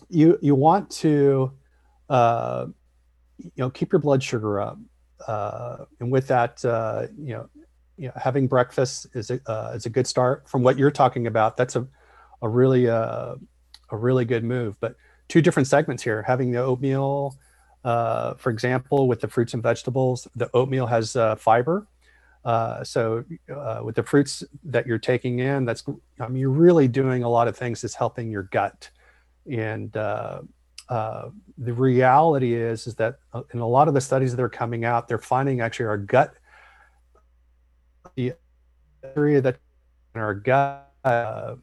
you you want to uh, you know keep your blood sugar up, uh, and with that, uh, you know, you know, having breakfast is a uh, is a good start. From what you're talking about, that's a a really uh, a really good move. But two different segments here: having the oatmeal, uh, for example, with the fruits and vegetables. The oatmeal has uh, fiber. Uh, so uh, with the fruits that you're taking in, that's I mean, you're really doing a lot of things that's helping your gut and uh, uh, the reality is is that in a lot of the studies that are coming out, they're finding actually our gut, the area that in our gut, one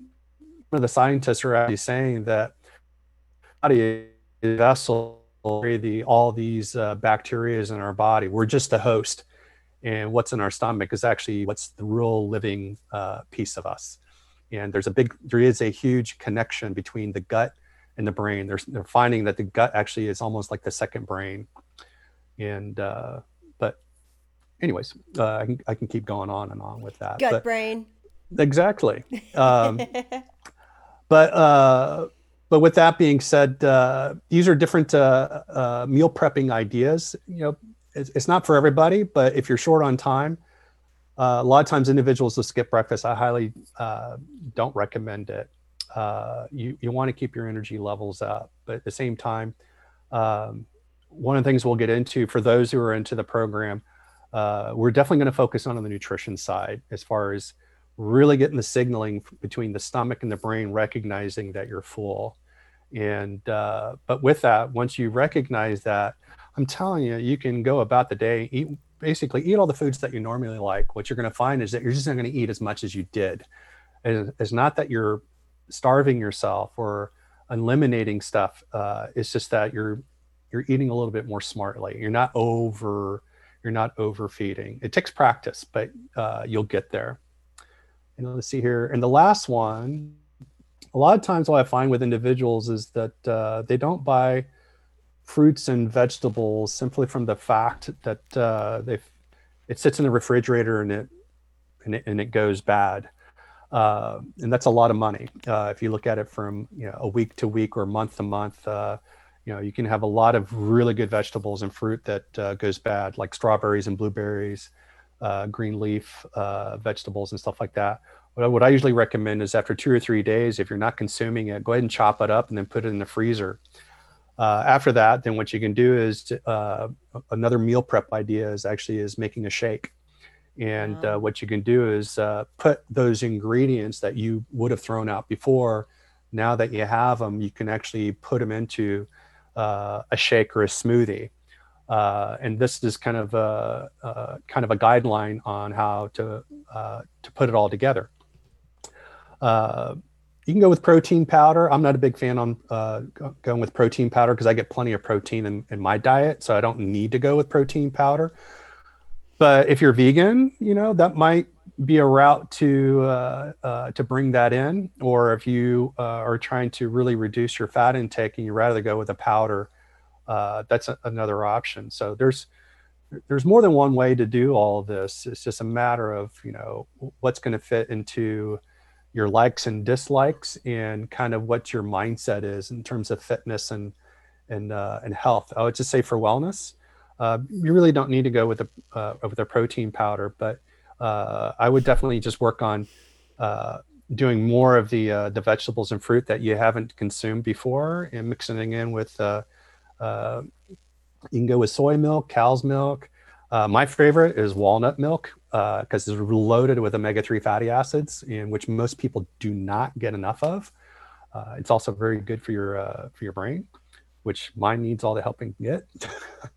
of the scientists are actually saying that body is vessel the all these uh, bacteria in our body. We're just the host, and what's in our stomach is actually what's the real living uh, piece of us. And there's a big, there is a huge connection between the gut and the brain. They're, they're finding that the gut actually is almost like the second brain. And, uh, but anyways, uh, I, can, I can keep going on and on with that. Gut but, brain. Exactly. Um, but, uh, but with that being said, uh, these are different uh, uh, meal prepping ideas. You know, it's, it's, not for everybody, but if you're short on time, uh, a lot of times individuals will skip breakfast. I highly uh, don't recommend it you, you want to keep your energy levels up. But at the same time, um, one of the things we'll get into for those who are into the program, uh, we're definitely going to focus on the nutrition side as far as really getting the signaling between the stomach and the brain, recognizing that you're full. And, uh, but with that, once you recognize that, I'm telling you, you can go about the day, eat, basically eat all the foods that you normally like. What you're going to find is that you're just not going to eat as much as you did. It's not that you're starving yourself or eliminating stuff. Uh, it's just that you're you're eating a little bit more smartly. You're not over you're not overfeeding. It takes practice, but uh, you'll get there. And let's see here. And the last one, a lot of times what I find with individuals is that uh, they don't buy fruits and vegetables simply from the fact that uh, they it sits in the refrigerator and it and it, and it goes bad. Uh, and that's a lot of money. Uh, if you look at it from you know a week to week or month to month, uh, you know you can have a lot of really good vegetables and fruit that uh, goes bad, like strawberries and blueberries, green leaf vegetables and stuff like that. What I, what I usually recommend is after two or three days, if you're not consuming it, go ahead and chop it up and then put it in the freezer. after that, then what you can do is another meal prep idea is actually is making a shake. And wow. uh, what you can do is uh, put those ingredients that you would have thrown out before. Now that you have them, you can actually put them into uh, a shake or a smoothie. Uh, and this is kind of a, kind of a guideline on how to uh, to put it all together. Uh, you can go with protein powder. I'm not a big fan on going with protein powder because I get plenty of protein in, in my diet, so I don't need to go with protein powder but if you're vegan, you know that might be a route to uh, uh, to bring that in. Or if you uh, are trying to really reduce your fat intake and you rather go with a powder, uh, that's a, another option. So there's there's more than one way to do all of this. It's just a matter of you know what's going to fit into your likes and dislikes and kind of what your mindset is in terms of fitness and and uh, and health. I would just say for wellness uh, you really don't need to go with a uh, with a protein powder, but uh, I would definitely just work on uh, doing more of the uh, the vegetables and fruit that you haven't consumed before, and mixing in with. You can go with soy milk, cow's milk. my favorite is walnut milk because it's loaded with omega-3 fatty acids, in which most people do not get enough of. it's also very good for your for your brain, which mine needs all the help it can get.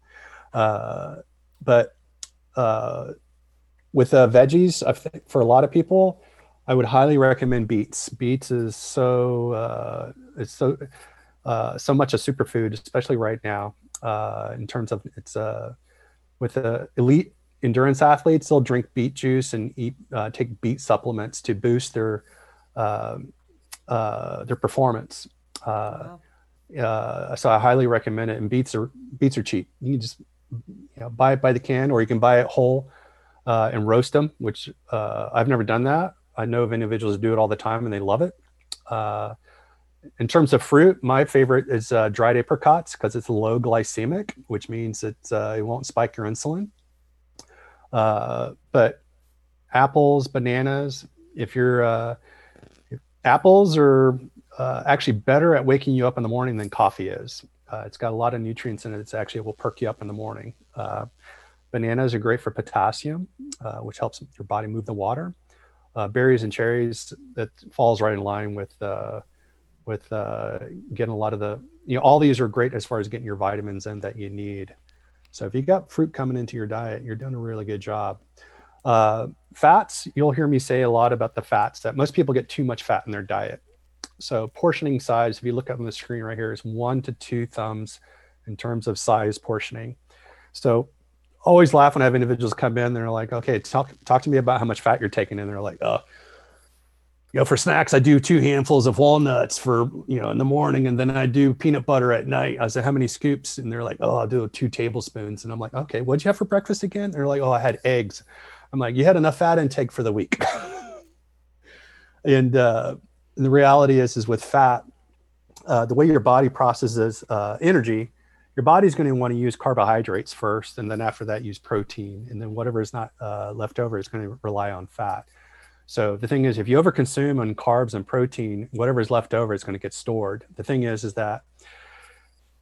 Uh, but uh, with uh, veggies, I think for a lot of people, I would highly recommend beets. Beets is so uh, it's so uh, so much a superfood, especially right now. Uh, in terms of it's uh, with the elite endurance athletes, they'll drink beet juice and eat uh, take beet supplements to boost their uh, uh, their performance. Uh, Wow. uh, so I highly recommend it. And beets are beets are cheap. You can just you know, buy it by the can, or you can buy it whole uh, and roast them. Which uh, I've never done that. I know of individuals who do it all the time and they love it. Uh, in terms of fruit, my favorite is uh, dried apricots because it's low glycemic, which means it uh, it won't spike your insulin. Uh, but apples, bananas, if you're uh, apples are uh, actually better at waking you up in the morning than coffee is. Uh, it's got a lot of nutrients in it. It's actually it will perk you up in the morning. Uh, bananas are great for potassium, uh, which helps your body move the water. Berries and cherries that falls right in line with uh, with uh, getting a lot of the you know all these are great as far as getting your vitamins in that you need. So if you got fruit coming into your diet, you're doing a really good job. Uh, fats, you'll hear me say a lot about the fats that most people get too much fat in their diet. So portioning size, if you look up on the screen right here, is one to two thumbs in terms of size portioning. So always laugh when I have individuals come in. They're like, "Okay, talk talk to me about how much fat you're taking," and they're like, "Oh, you know, for snacks, I do two handfuls of walnuts for you know in the morning, and then I do peanut butter at night." I said, "How many scoops?" And they're like, "Oh, I'll do two tablespoons." And I'm like, "Okay, what'd you have for breakfast again?" They're like, "Oh, I had eggs." I'm like, "You had enough fat intake for the week." and uh, the reality is, is with fat, uh, the way your body processes uh, energy, your body's going to want to use carbohydrates first, and then after that, use protein, and then whatever is not uh, left over is going to rely on fat. So the thing is, if you overconsume on carbs and protein, whatever is left over is going to get stored. The thing is, is that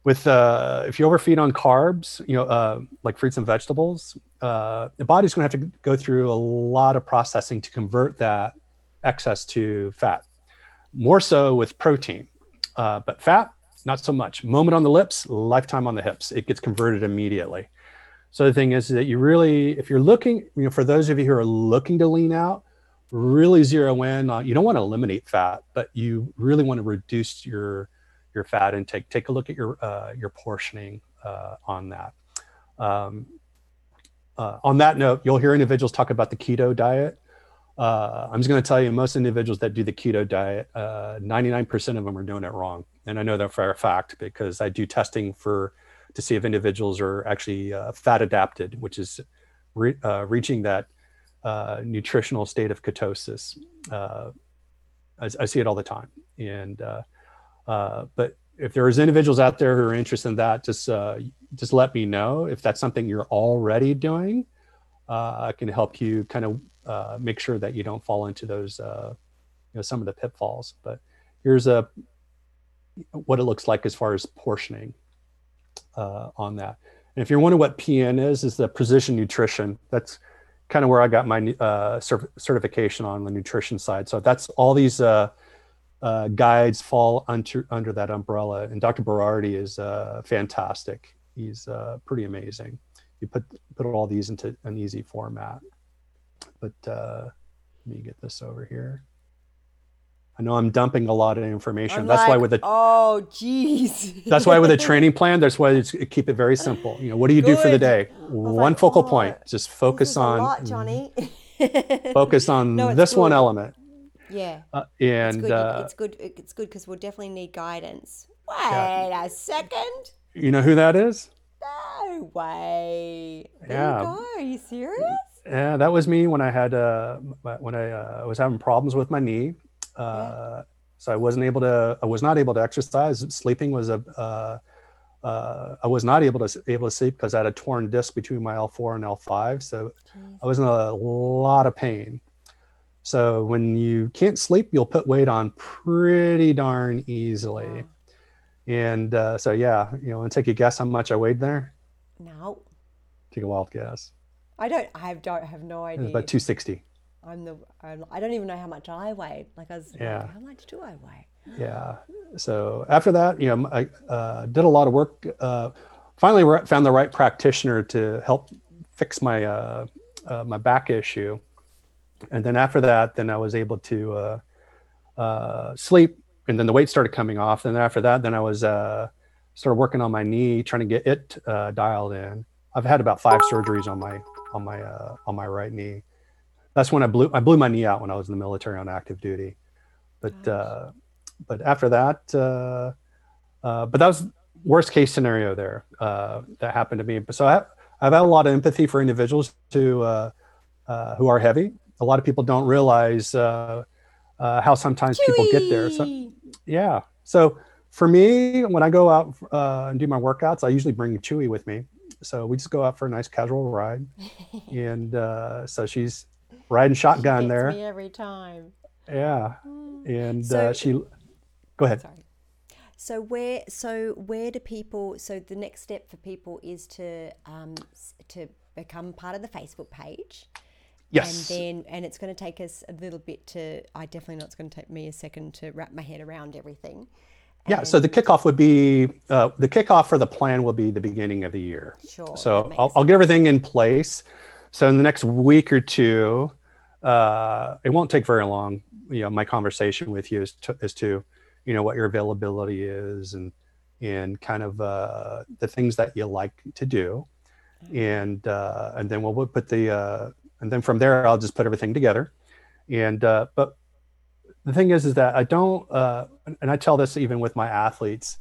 with uh, if you overfeed on carbs, you know, uh, like fruits and vegetables, uh, the body's going to have to go through a lot of processing to convert that excess to fat. More so with protein, uh, but fat, not so much. Moment on the lips, lifetime on the hips. It gets converted immediately. So the thing is that you really, if you're looking, you know, for those of you who are looking to lean out, really zero in on. You don't want to eliminate fat, but you really want to reduce your your fat intake. Take a look at your uh, your portioning uh, on that. Um, uh, on that note, you'll hear individuals talk about the keto diet. Uh, I'm just going to tell you, most individuals that do the keto diet, 99% of them are doing it wrong, and I know that for a fact because I do testing for to see if individuals are actually uh, fat adapted, which is re- uh, reaching that uh, nutritional state of ketosis. Uh, I, I, see it all the time, and uh, uh, but if there's individuals out there who are interested in that, just just let me know if that's something you're already doing. I can help you kind of make sure that you don't fall into those, you know, some of the pitfalls. But here's a what it looks like as far as portioning on that. And if you're wondering what PN is, is the precision nutrition. That's kind of where I got my uh, cert- certification on the nutrition side. So that's all these uh, uh, guides fall under under that umbrella. And Dr. Berardi is uh, fantastic. He's uh, pretty amazing. You put put all these into an easy format. But uh, let me get this over here. I know I'm dumping a lot of information. I'm that's like, why with the oh, jeez. that's why with a training plan, that's why it's keep it very simple. You know, what do you do for the day? One like, focal oh, point. Just focus on lot, Johnny. focus on No, it's this one element. Yeah, Uh, it's and good. uh, it's good. It's good because we'll definitely need guidance. Wait Yeah. a second. you know who that is? No way. There Yeah. you go. Are you serious? Yeah, that was me when I had uh, when I uh, was having problems with my knee. Uh, So I wasn't able to. I was not able to exercise. Sleeping was a. Uh, uh, I was not able to able to sleep because I had a torn disc between my L4 and L5. So. I was in a lot of pain. So when you can't sleep, you'll put weight on pretty darn easily. Wow. And uh, so yeah, you know, and take a guess how much I weighed there. No, Take a wild guess. I don't. I don't have no It was idea. about 260. I'm the. I'm, I don't even know how much I weigh. Like I was. like, how much do I weigh? Yeah. So after that, you know, I uh, did a lot of work. Uh, finally found the right practitioner to help fix my uh, uh, my back issue, and then after that, then I was able to uh, uh, sleep, and then the weight started coming off. And after that, then I was uh, of working on my knee, trying to get it uh, dialed in. I've had about five surgeries on my on my uh, on my right knee. That's when I blew I blew my knee out when I was in the military on active duty. But uh, but after that, uh, uh, but that was worst case scenario there uh, that happened to me. So I have, I've had a lot of empathy for individuals to uh, uh, who are heavy. A lot of people don't realize uh, uh, how sometimes people get there. So yeah. So for me, when I go out uh, and do my workouts, I usually bring Chewy with me. So we just go out for a nice casual ride, and uh, so she's riding shotgun there. me every time. Yeah, and So- uh, she. Go ahead. Sorry. So where so where do people so the next step for people is to um to become part of the Facebook page Yes. and then and it's going to take us a little bit to I definitely know it's going to take me a second to wrap my head around everything. Yeah, so the kickoff would be uh, the kickoff for the plan will be the beginning of the year. Sure, So I'll, I'll get everything in place. So in the next week or two, uh, it won't take very long. You know, my conversation with you is to, is to, you know, what your availability is and and kind of uh, the things that you like to do, and uh, and then we'll, we'll put the uh, and then from there I'll just put everything together, and uh, but the thing is is that i don't uh, and i tell this even with my athletes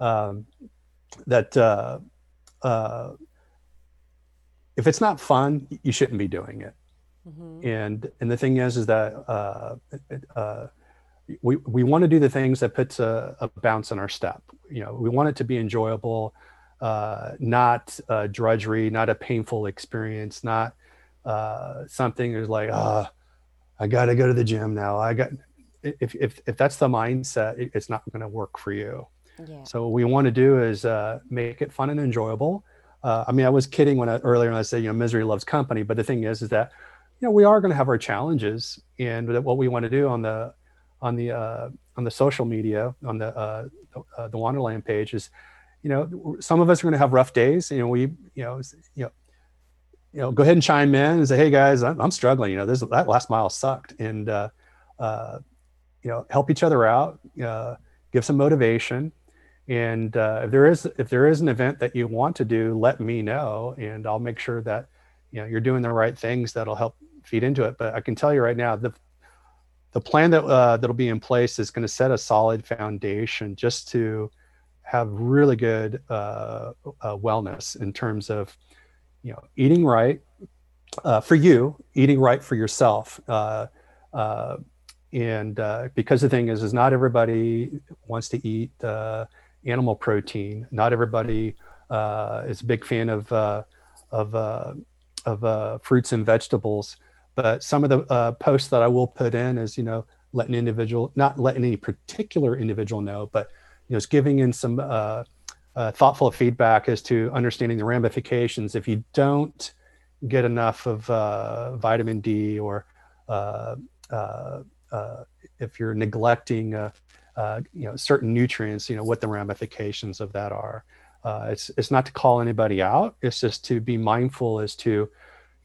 um, that uh, uh, if it's not fun you shouldn't be doing it Mhm. and and the thing is is that uh, uh, we we want to do the things that puts a, a bounce in our step you know we want it to be enjoyable uh, not drudgery not a painful experience not uh, something that's like ah i gotta go to the gym now i got if if, if that's the mindset it, it's not going to work for you Yeah. so what we want to do is uh, make it fun and enjoyable. Uh, I mean, I was kidding when I, earlier when I said, you know, misery loves company. But the thing is, is that, you know, we are going to have our challenges, and that what we want to do on the, on the, uh, on the social media, on the, uh, the, uh, the Wonderland page is, you know, some of us are going to have rough days. You know, we, you know, you know, you know, go ahead and chime in and say, hey guys, I'm, I'm struggling. You know, this that last mile sucked, and uh, uh, you know, help each other out, uh, give some motivation and uh, if there is if there is an event that you want to do let me know and i'll make sure that you know you're doing the right things that'll help feed into it. But i can tell you right now the the plan that uh, that'll be in place is going to set a solid foundation just to have really good uh, uh, wellness in terms of you know eating right uh, for you eating right for yourself. Uh, uh, and because the thing is is not everybody wants to eat animal protein. Not everybody uh, is a big fan of uh, of uh, of uh, fruits and vegetables. But some of the uh, posts that I will put in is you know letting individual not letting any particular individual know, but you know it's giving in some thoughtful feedback as to understanding the ramifications if you don't get enough of vitamin D or if you're neglecting uh, you know certain nutrients you know what the ramifications of that are. Uh, it's it's not to call anybody out. It's just to be mindful as to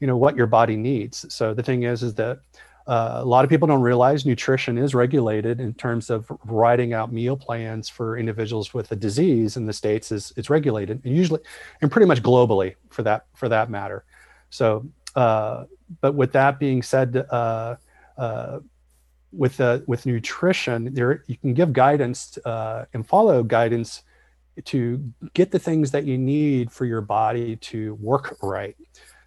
you know what your body needs. So the thing is is that uh, a lot of people don't realize nutrition is regulated in terms of writing out meal plans for individuals with a disease in the states. Is it's regulated and usually and pretty much globally for that for that matter. So uh, but with that being said uh, uh, with uh, with nutrition, there you can give guidance uh, and follow guidance to get the things that you need for your body to work right.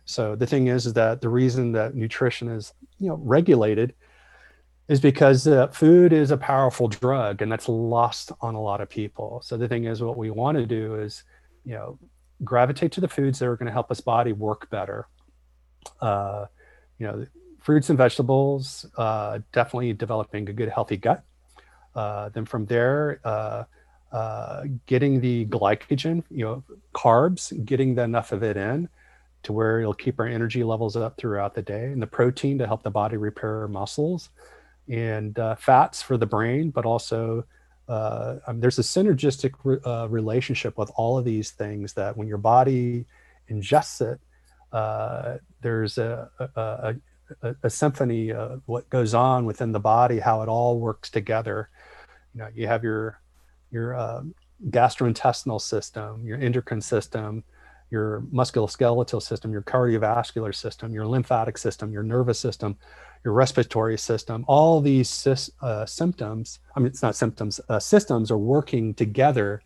So the thing is, is that the reason that nutrition is you know regulated is because uh, food is a powerful drug, and that's lost on a lot of people. So the thing is, what we want to do is you know gravitate to the foods that are going to help us body work better. Uh, you know fruits and vegetables, uh, definitely developing a good healthy gut. Uh, then from there, uh, uh, getting the glycogen, you know, carbs, getting the, enough of it in to where it'll keep our energy levels up throughout the day, and the protein to help the body repair muscles, and uh, fats for the brain, but also uh, um, there's a synergistic re- relationship with all of these things that when your body ingests it, uh, there's a, a, a, a, symphony of what goes on within the body, how it all works together. You know, you have your your um, gastrointestinal system, your endocrine system, your musculoskeletal system, your cardiovascular system, your lymphatic system, your nervous system, your respiratory system, all these uh, symptoms, I mean, it's not symptoms, uh, systems are working together.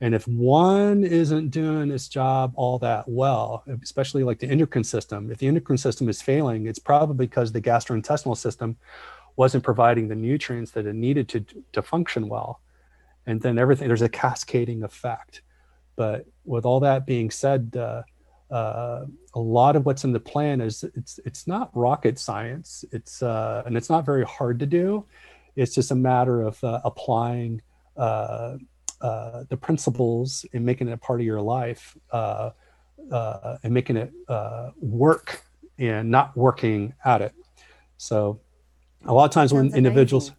And if one isn't doing its job all that well, especially like the endocrine system, if the endocrine system is failing, it's probably because the gastrointestinal system wasn't providing the nutrients that it needed to, to function well. And then everything, there's a cascading effect. But with all that being said, uh, uh, a lot of what's in the plan is it's it's not rocket science. It's uh, and it's not very hard to do. It's just a matter of uh, applying uh, uh, the principles and making it a part of your life uh, and making it work and not working at it. So a lot of times when individuals,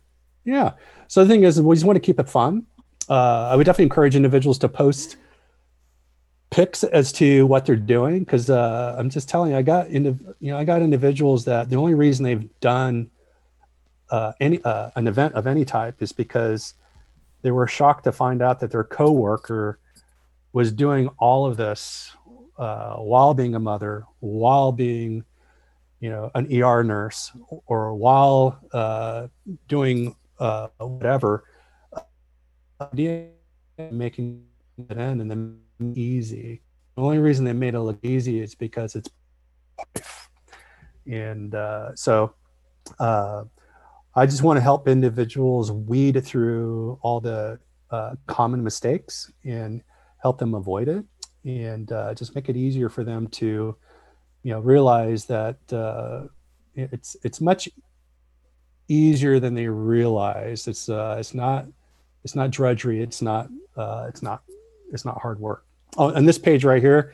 yeah. So the thing is, we just want to keep it fun. I would definitely encourage individuals to post pics as to what they're doing because uh, I'm just telling you, I got into you know I got individuals that the only reason they've done uh, any uh, an event of any type is because they were shocked to find out that their coworker was doing all of this uh, while being a mother, while being you know an ER nurse, or while uh, doing uh, whatever, making it in and then easy. The only reason they made it look easy is because it's and uh, so uh, I just want to help individuals weed through all the uh, common mistakes and help them avoid it, and uh, just make it easier for them to, you know, realize that uh, it's it's much easier than they realize. It's uh, it's not it's not drudgery. It's not it's not it's not hard work. Oh, on this page right here,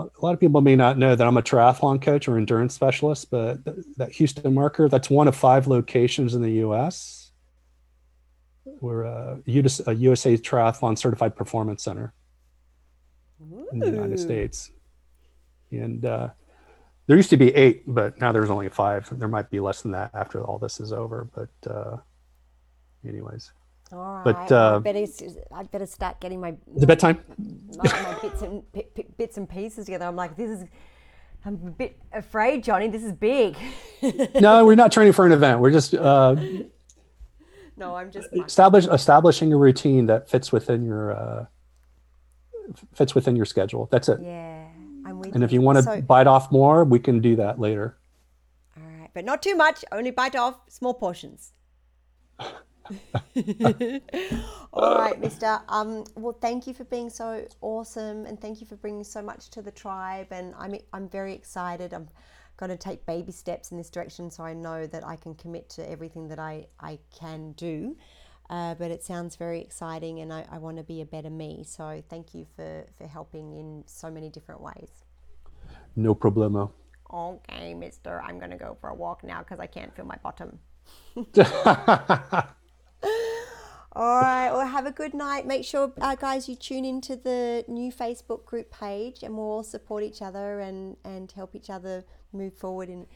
a lot of people may not know that I'm a triathlon coach or endurance specialist, but that Houston marker, that's one of five locations in the US. We're a, a USA Triathlon Certified Performance Center Ooh. in the United States. And uh, there used to be eight, but now there's only five. There might be less than that after all this is over. But, uh, anyways. All right. But uh, I better, I better start getting my. Is it bedtime? My, my bits and p- p- bits and pieces together. I'm like, this is. I'm a bit afraid, Johnny. This is big. no, we're not training for an event. We're just. Uh, no, I'm just establish establishing a routine that fits within your uh, fits within your schedule. That's it. Yeah, I'm with And if you want to so, bite off more, we can do that later. All right, but not too much. Only bite off small portions. All right, Mister. Um, well, thank you for being so awesome, and thank you for bringing so much to the tribe. And I'm I'm very excited. I'm going to take baby steps in this direction, so I know that I can commit to everything that I I can do. Uh, but it sounds very exciting, and I, I want to be a better me. So thank you for for helping in so many different ways. No problemo. Okay, Mister. I'm going to go for a walk now because I can't feel my bottom. All right. Well, have a good night. Make sure, uh, guys, you tune into the new Facebook group page, and we'll all support each other and and help each other move forward in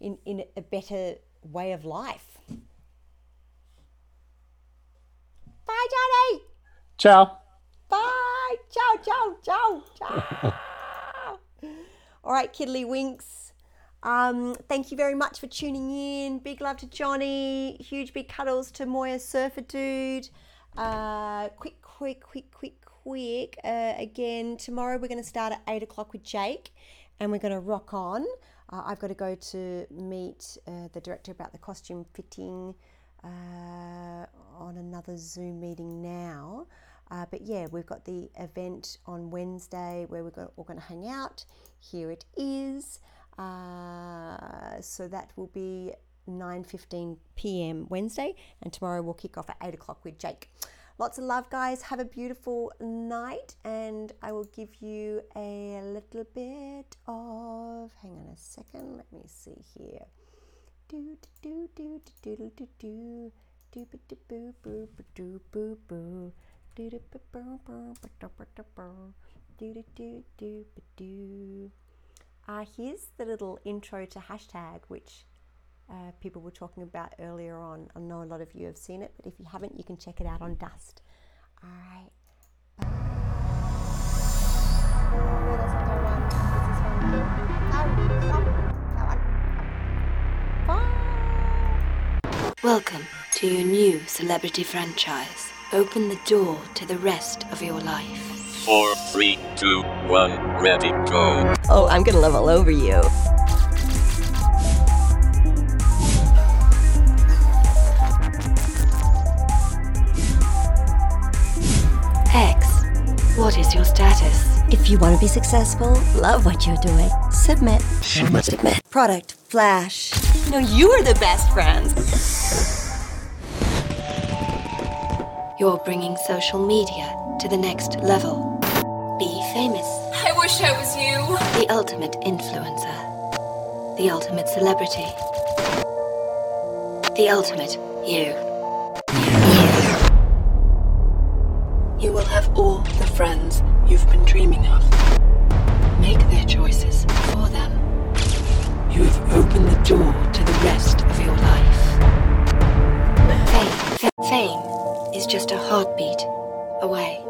in in a better way of life. Bye, Johnny. Ciao. Bye. Ciao. Ciao. Ciao. Ciao. all right, Kiddly Winks. Um, thank you very much for tuning in. Big love to Johnny. Huge big cuddles to Moya Surfer Dude. Uh, quick, quick, quick, quick, quick. Uh, again, tomorrow we're going to start at 8 o'clock with Jake and we're going to rock on. Uh, I've got to go to meet uh, the director about the costume fitting uh, on another Zoom meeting now. Uh, but yeah, we've got the event on Wednesday where we're all going to hang out. Here it is. Uh, so that will be 9:15 p.m. Wednesday, and tomorrow we'll kick off at 8 o'clock with Jake. Lots of love, guys. Have a beautiful night, and I will give you a little bit of. Hang on a second. Let me see here. Do do do do do do do do Do-ba-do-boo-boo-ba-doo-boo-boo. Do-do-ba-boo-boo-ba-do-ba-do-boo. Do-do-do-do-ba-doo. Uh, here's the little intro to hashtag, which uh, people were talking about earlier on. I know a lot of you have seen it, but if you haven't, you can check it out on Dust. All right. Welcome to your new celebrity franchise. Open the door to the rest of your life. Four, three, two, one, ready, go. Oh, I'm gonna love all over you. X, what is your status? If you want to be successful, love what you're doing, submit. Submit. Product, flash. No, you are the best friends. You're bringing social media to the next level. Famous. I wish I was you. The ultimate influencer. The ultimate celebrity. The ultimate you. You will have all the friends you've been dreaming of. Make their choices for them. You have opened the door to the rest of your life. Fame. Fame is just a heartbeat away.